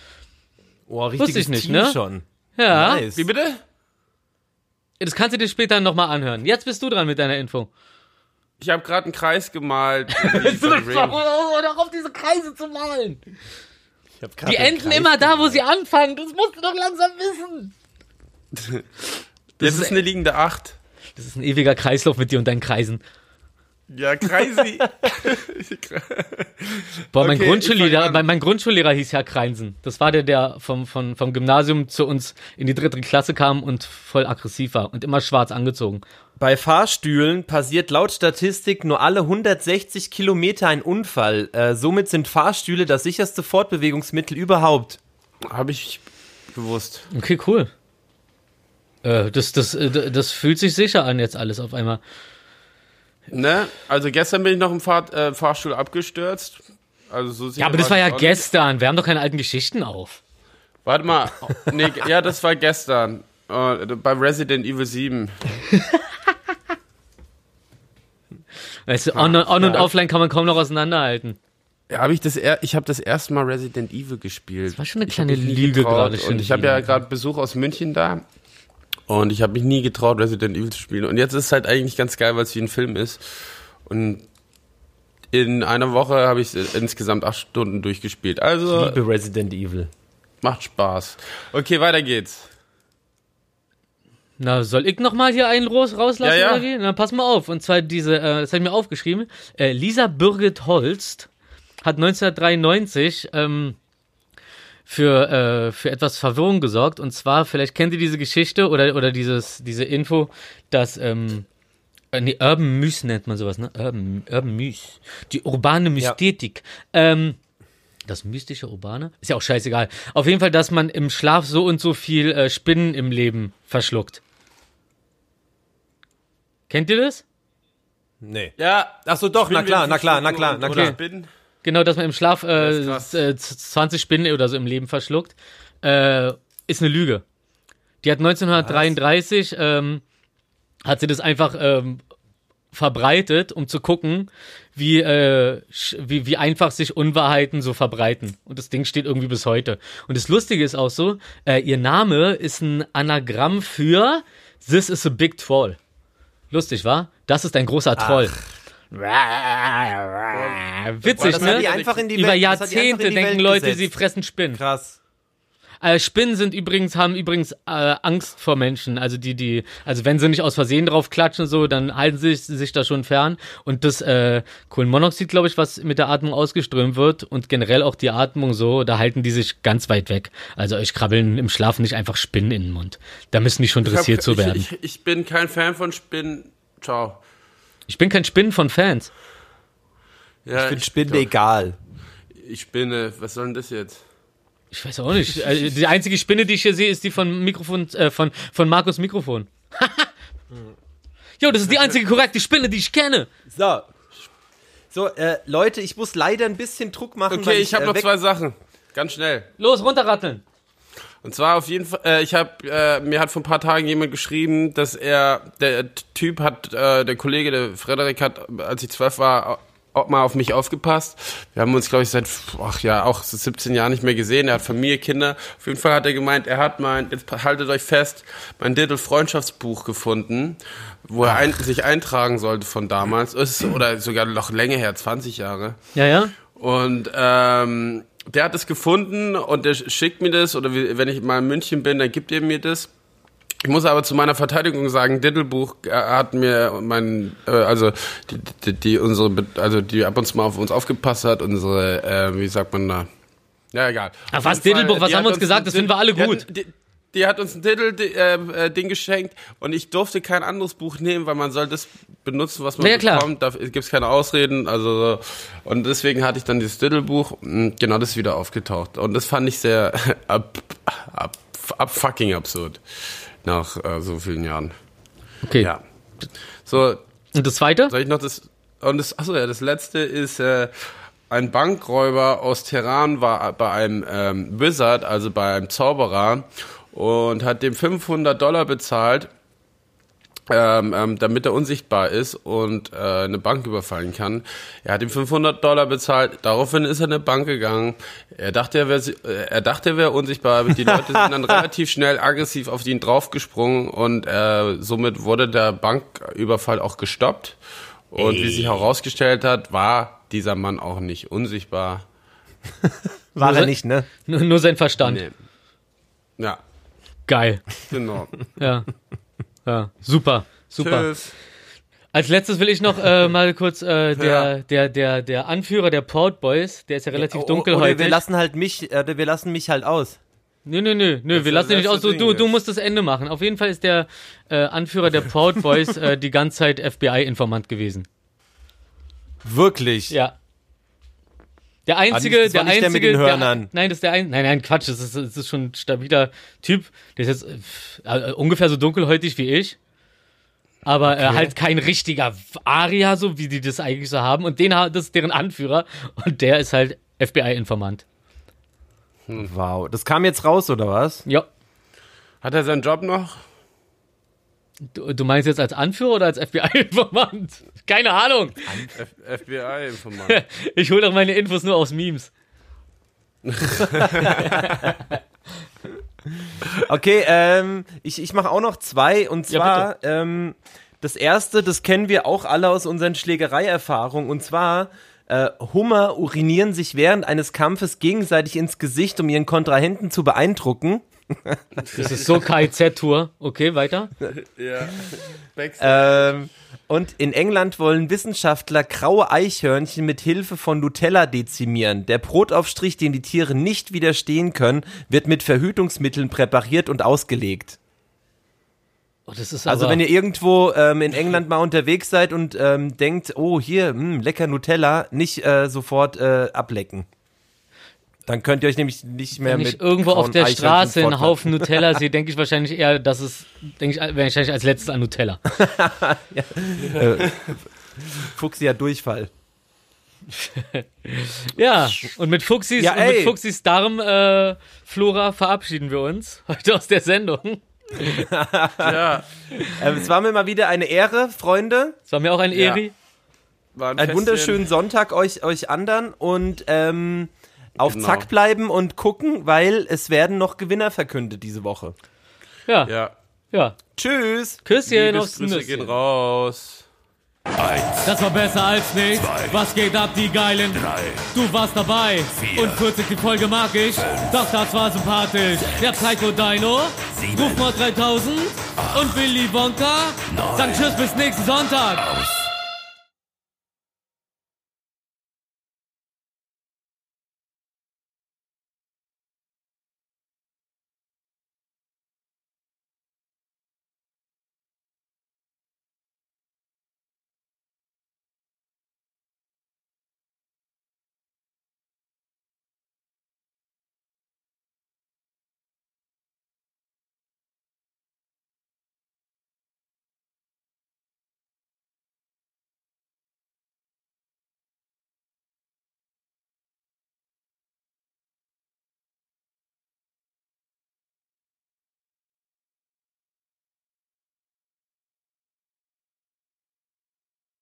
Oh, richtiges ich nicht, Team ne? schon. Ja, Nice. Wie bitte? das kannst du dir später nochmal anhören. Jetzt bist du dran mit deiner Info. Ich habe gerade einen Kreis gemalt. [LAUGHS] irgendwie von Ring. darauf diese Kreise zu malen. Die enden immer da, wo sie anfangen. Das musst du doch langsam wissen. Das ist eine liegende Acht. Das ist ein ewiger Kreislauf mit dir und deinen Kreisen. Ja, Kreisi. [LAUGHS] [LAUGHS] Boah, mein, Okay, Grundschullehrer, mein, mein Grundschullehrer hieß ja Kreinsen. Das war der, der vom, vom, vom Gymnasium zu uns in die dritte Klasse kam und voll aggressiv war und immer schwarz angezogen. Bei Fahrstühlen passiert laut Statistik nur alle 160 Kilometer ein Unfall. Äh, somit sind Fahrstühle das sicherste Fortbewegungsmittel überhaupt. habe ich gewusst. Okay, cool. Äh, das, das, äh, das fühlt sich sicher an jetzt alles auf einmal. Ne? Also gestern bin ich noch im Fahr äh, Fahrstuhl abgestürzt. Also so Ja, aber das war ja gestern. Wir haben doch keine alten Geschichten auf. Warte mal. Nee, ja, das war gestern. Äh, bei Resident Evil 7. [LAUGHS] Weißt du, on, on und ja. offline kann man kaum noch auseinanderhalten. Ja, habe ich das er ich habe das erste Mal Resident Evil gespielt. Das war schon eine ich hab kleine Lüge gerade Und ich habe ja gerade Besuch aus München da. Und ich habe mich nie getraut, Resident Evil zu spielen. Und jetzt ist es halt eigentlich ganz geil, weil es wie ein Film ist. Und in einer Woche habe ich es insgesamt acht Stunden durchgespielt. Also Liebe Resident Evil. macht Spaß. Okay, weiter geht's. Na, soll ich nochmal hier einen raus, rauslassen Ja, ja. oder wie? Na, pass mal auf. Und zwar diese, äh, das habe ich mir aufgeschrieben. Äh, Lisa Birgit Holst hat 1993 ähm, für, äh, für etwas Verwirrung gesorgt. Und zwar, vielleicht kennt ihr diese Geschichte oder, oder dieses, diese Info, dass, ähm, äh, nee, Urban Mys nennt man sowas, ne? Urban, Urban Mys. Die urbane Mysthetik. Ähm, das mystische Urbane? Ist ja auch scheißegal. Auf jeden Fall, dass man im Schlaf so und so viel äh, Spinnen im Leben verschluckt. Kennt ihr das? Nee. Ja. Ach so, doch, na klar, na klar, na klar, na klar. Spinnen. Genau, dass man im Schlaf äh, ist krass. äh, z- 20 Spinnen oder so im Leben verschluckt. Äh, ist eine Lüge. Die hat 1933, ähm, hat sie das einfach ähm, verbreitet, um zu gucken, wie, äh, wie, wie einfach sich Unwahrheiten so verbreiten. Und das Ding steht irgendwie bis heute. Und das Lustige ist auch so, äh, ihr Name ist ein Anagramm für This is a big troll. Lustig, wa? Das ist ein großer Troll. Witzig, das ne? Über Jahrzehnte denken Leute, gesetzt. sie fressen Spinnen. Krass. Äh, Spinnen sind übrigens, haben übrigens äh, Angst vor Menschen. Also die, die, also wenn sie nicht aus Versehen drauf klatschen, so, dann halten sie sich, sich da schon fern. Und das äh, Kohlenmonoxid, glaube ich, was mit der Atmung ausgeströmt wird und generell auch die Atmung so, da halten die sich ganz weit weg. Also euch krabbeln im Schlaf nicht einfach Spinnen in den Mund. Da müssen die schon dressiert zu werden. Ich, ich, ich bin kein Fan von Spinnen. Ciao. Ich bin kein Spinnen von Fans. Ja, Ich finde Spinnen egal. Ich spinne. Was soll denn das jetzt? Ich weiß auch nicht. Äh, Die einzige Spinne, die ich hier sehe, ist die von Mikrofon, äh, von, von Markus Mikrofon. [LAUGHS] Jo, das ist die einzige korrekte Spinne, die ich kenne. So. So, äh, Leute, ich muss leider ein bisschen Druck machen. Okay, weil ich habe äh, noch zwei Sachen. Ganz schnell. Los, runterratteln. Und zwar auf jeden Fall, äh, ich habe, äh, mir hat vor ein paar Tagen jemand geschrieben, dass er, der Typ hat, äh, der Kollege, der Frederik hat, als ich zwölf war, mal auf mich aufgepasst. Wir haben uns, glaube ich, seit, ach ja, auch so 17 Jahren nicht mehr gesehen. Er hat Familie, Kinder. Auf jeden Fall hat er gemeint, er hat mein, jetzt haltet euch fest, mein Diddle Freundschaftsbuch gefunden, wo er ein, sich eintragen sollte von damals. Ist, oder sogar noch länger her, 20 Jahre. Ja, ja. Und ähm, der hat es gefunden und der schickt mir das oder wenn ich mal in München bin, dann gibt er mir das. Ich muss aber zu meiner Verteidigung sagen, Diddlebuch äh, hat mir mein, äh, also die, die, die unsere, also die ab und zu mal auf uns aufgepasst hat, unsere, äh, wie sagt man da? Ja, egal. Auf was, Diddlebuch, was haben wir uns gesagt? Das finden wir alle gut. Die, die hat uns ein Diddle-Ding geschenkt und ich durfte kein anderes Buch nehmen, weil man soll das benutzen, was man Ja, ja, klar. bekommt. Da gibt's keine Ausreden. Also so. Und deswegen hatte ich dann dieses Diddle-Buch. und Genau, das ist wieder aufgetaucht. Und das fand ich sehr [LAUGHS] ab, ab, ab fucking absurd. Nach äh, so vielen Jahren. Okay. Ja. So, Und das zweite? soll ich noch das. Und das, achso, ja, das letzte ist, äh, ein Bankräuber aus Teheran war bei einem ähm, Wizard, also bei einem Zauberer, und hat dem 500 Dollar bezahlt, ähm, ähm, damit er unsichtbar ist und äh, eine Bank überfallen kann. Er hat ihm 500 Dollar bezahlt. Daraufhin ist er in eine Bank gegangen. Er dachte, er wäre, äh, er dachte, er wäre unsichtbar. Aber die Leute sind dann [LAUGHS] relativ schnell aggressiv auf ihn draufgesprungen und äh, somit wurde der Banküberfall auch gestoppt. Und wie sich herausgestellt hat, war dieser Mann auch nicht unsichtbar. [LAUGHS] War Nur er se- nicht, ne? Nur, nur sein Verstand. Nee. Ja, Geil. genau. Ja. Ja. Super. Super. Tschüss. Als letztes will ich noch äh, [LAUGHS] mal kurz äh, der, Ja. der, der, der Anführer der Proud Boys, der ist ja relativ O- dunkel oder heute. wir lassen halt mich, äh, wir lassen mich halt aus. Nö, nö, nö, nö, wir lassen dich nicht aus. letzte Du, du, musst das Ende machen. Auf jeden Fall ist der äh, Anführer der Proud Boys [LAUGHS] äh, die ganze Zeit FBI-Informant gewesen. Wirklich. Ja. Der einzige, das war der nicht der einzige, mit den der, Hörnern. nein, das ist der ein, nein, nein, Quatsch, das ist, das ist schon ein stabiler Typ. Der ist jetzt äh, äh, ungefähr so dunkelhäutig wie ich. aber äh, halt kein richtiger Aria, so wie die das eigentlich so haben. Und den hat das ist deren Anführer und der ist halt FBI-Informant. Wow. Das kam jetzt raus, oder was? Ja. Hat er seinen Job noch? Du, meinst jetzt als Anführer oder als FBI-Informant? [LAUGHS] Keine Ahnung. FBI-Informant. [LAUGHS] Ich hole doch meine Infos nur aus Memes. [LAUGHS] Okay, ähm, ich, ich mache auch noch zwei. Und Ja, zwar, ähm, das erste, das kennen wir auch alle aus unseren Schlägereierfahrungen. Und zwar, äh, Hummer urinieren sich während eines Kampfes gegenseitig ins Gesicht, um ihren Kontrahenten zu beeindrucken. [LAUGHS] Das ist so KIZ-Tour. Okay, weiter. [LAUGHS] ja. Ähm, und in England wollen Wissenschaftler graue Eichhörnchen mit Hilfe von Nutella dezimieren. Der Brotaufstrich, dem die Tiere nicht widerstehen können, wird mit Verhütungsmitteln präpariert und ausgelegt. Oh, das ist Also wenn ihr irgendwo ähm, in England mal unterwegs seid und ähm, denkt, oh hier, mh, lecker Nutella, nicht äh, sofort äh, ablecken. Dann könnt ihr euch nämlich nicht mehr wenn mit ich irgendwo auf der Eichhörnchen Straße einen. Haufen Nutella sehe, denke ich wahrscheinlich eher, dass es, denke ich wahrscheinlich als letztes an Nutella. [LAUGHS] Fuchsi hat Durchfall. [LAUGHS] Ja, und mit Fuchsis, Ja, und mit. Fuchsis Darmflora äh, Flora verabschieden wir uns [LAUGHS] heute aus der Sendung. ja. Ähm, es war mir mal wieder eine Ehre, Freunde. Es war mir auch ein Ja. Eri. War ein Einen wunderschönen Sonntag euch, euch anderen und ähm, auf Genau. Zack bleiben und gucken, weil es werden noch Gewinner verkündet diese Woche. Ja, ja. Ja. Tschüss! Küsschen aufs Liebesgrüße gehen raus. Das war besser als nichts. Was geht ab, die Geilen? Du warst dabei. Und 40 die Folge mag ich. Doch das war sympathisch. Der Psycho Dino. Rufmord 3000. Und Willy Wonka. Dann tschüss bis nächsten Sonntag.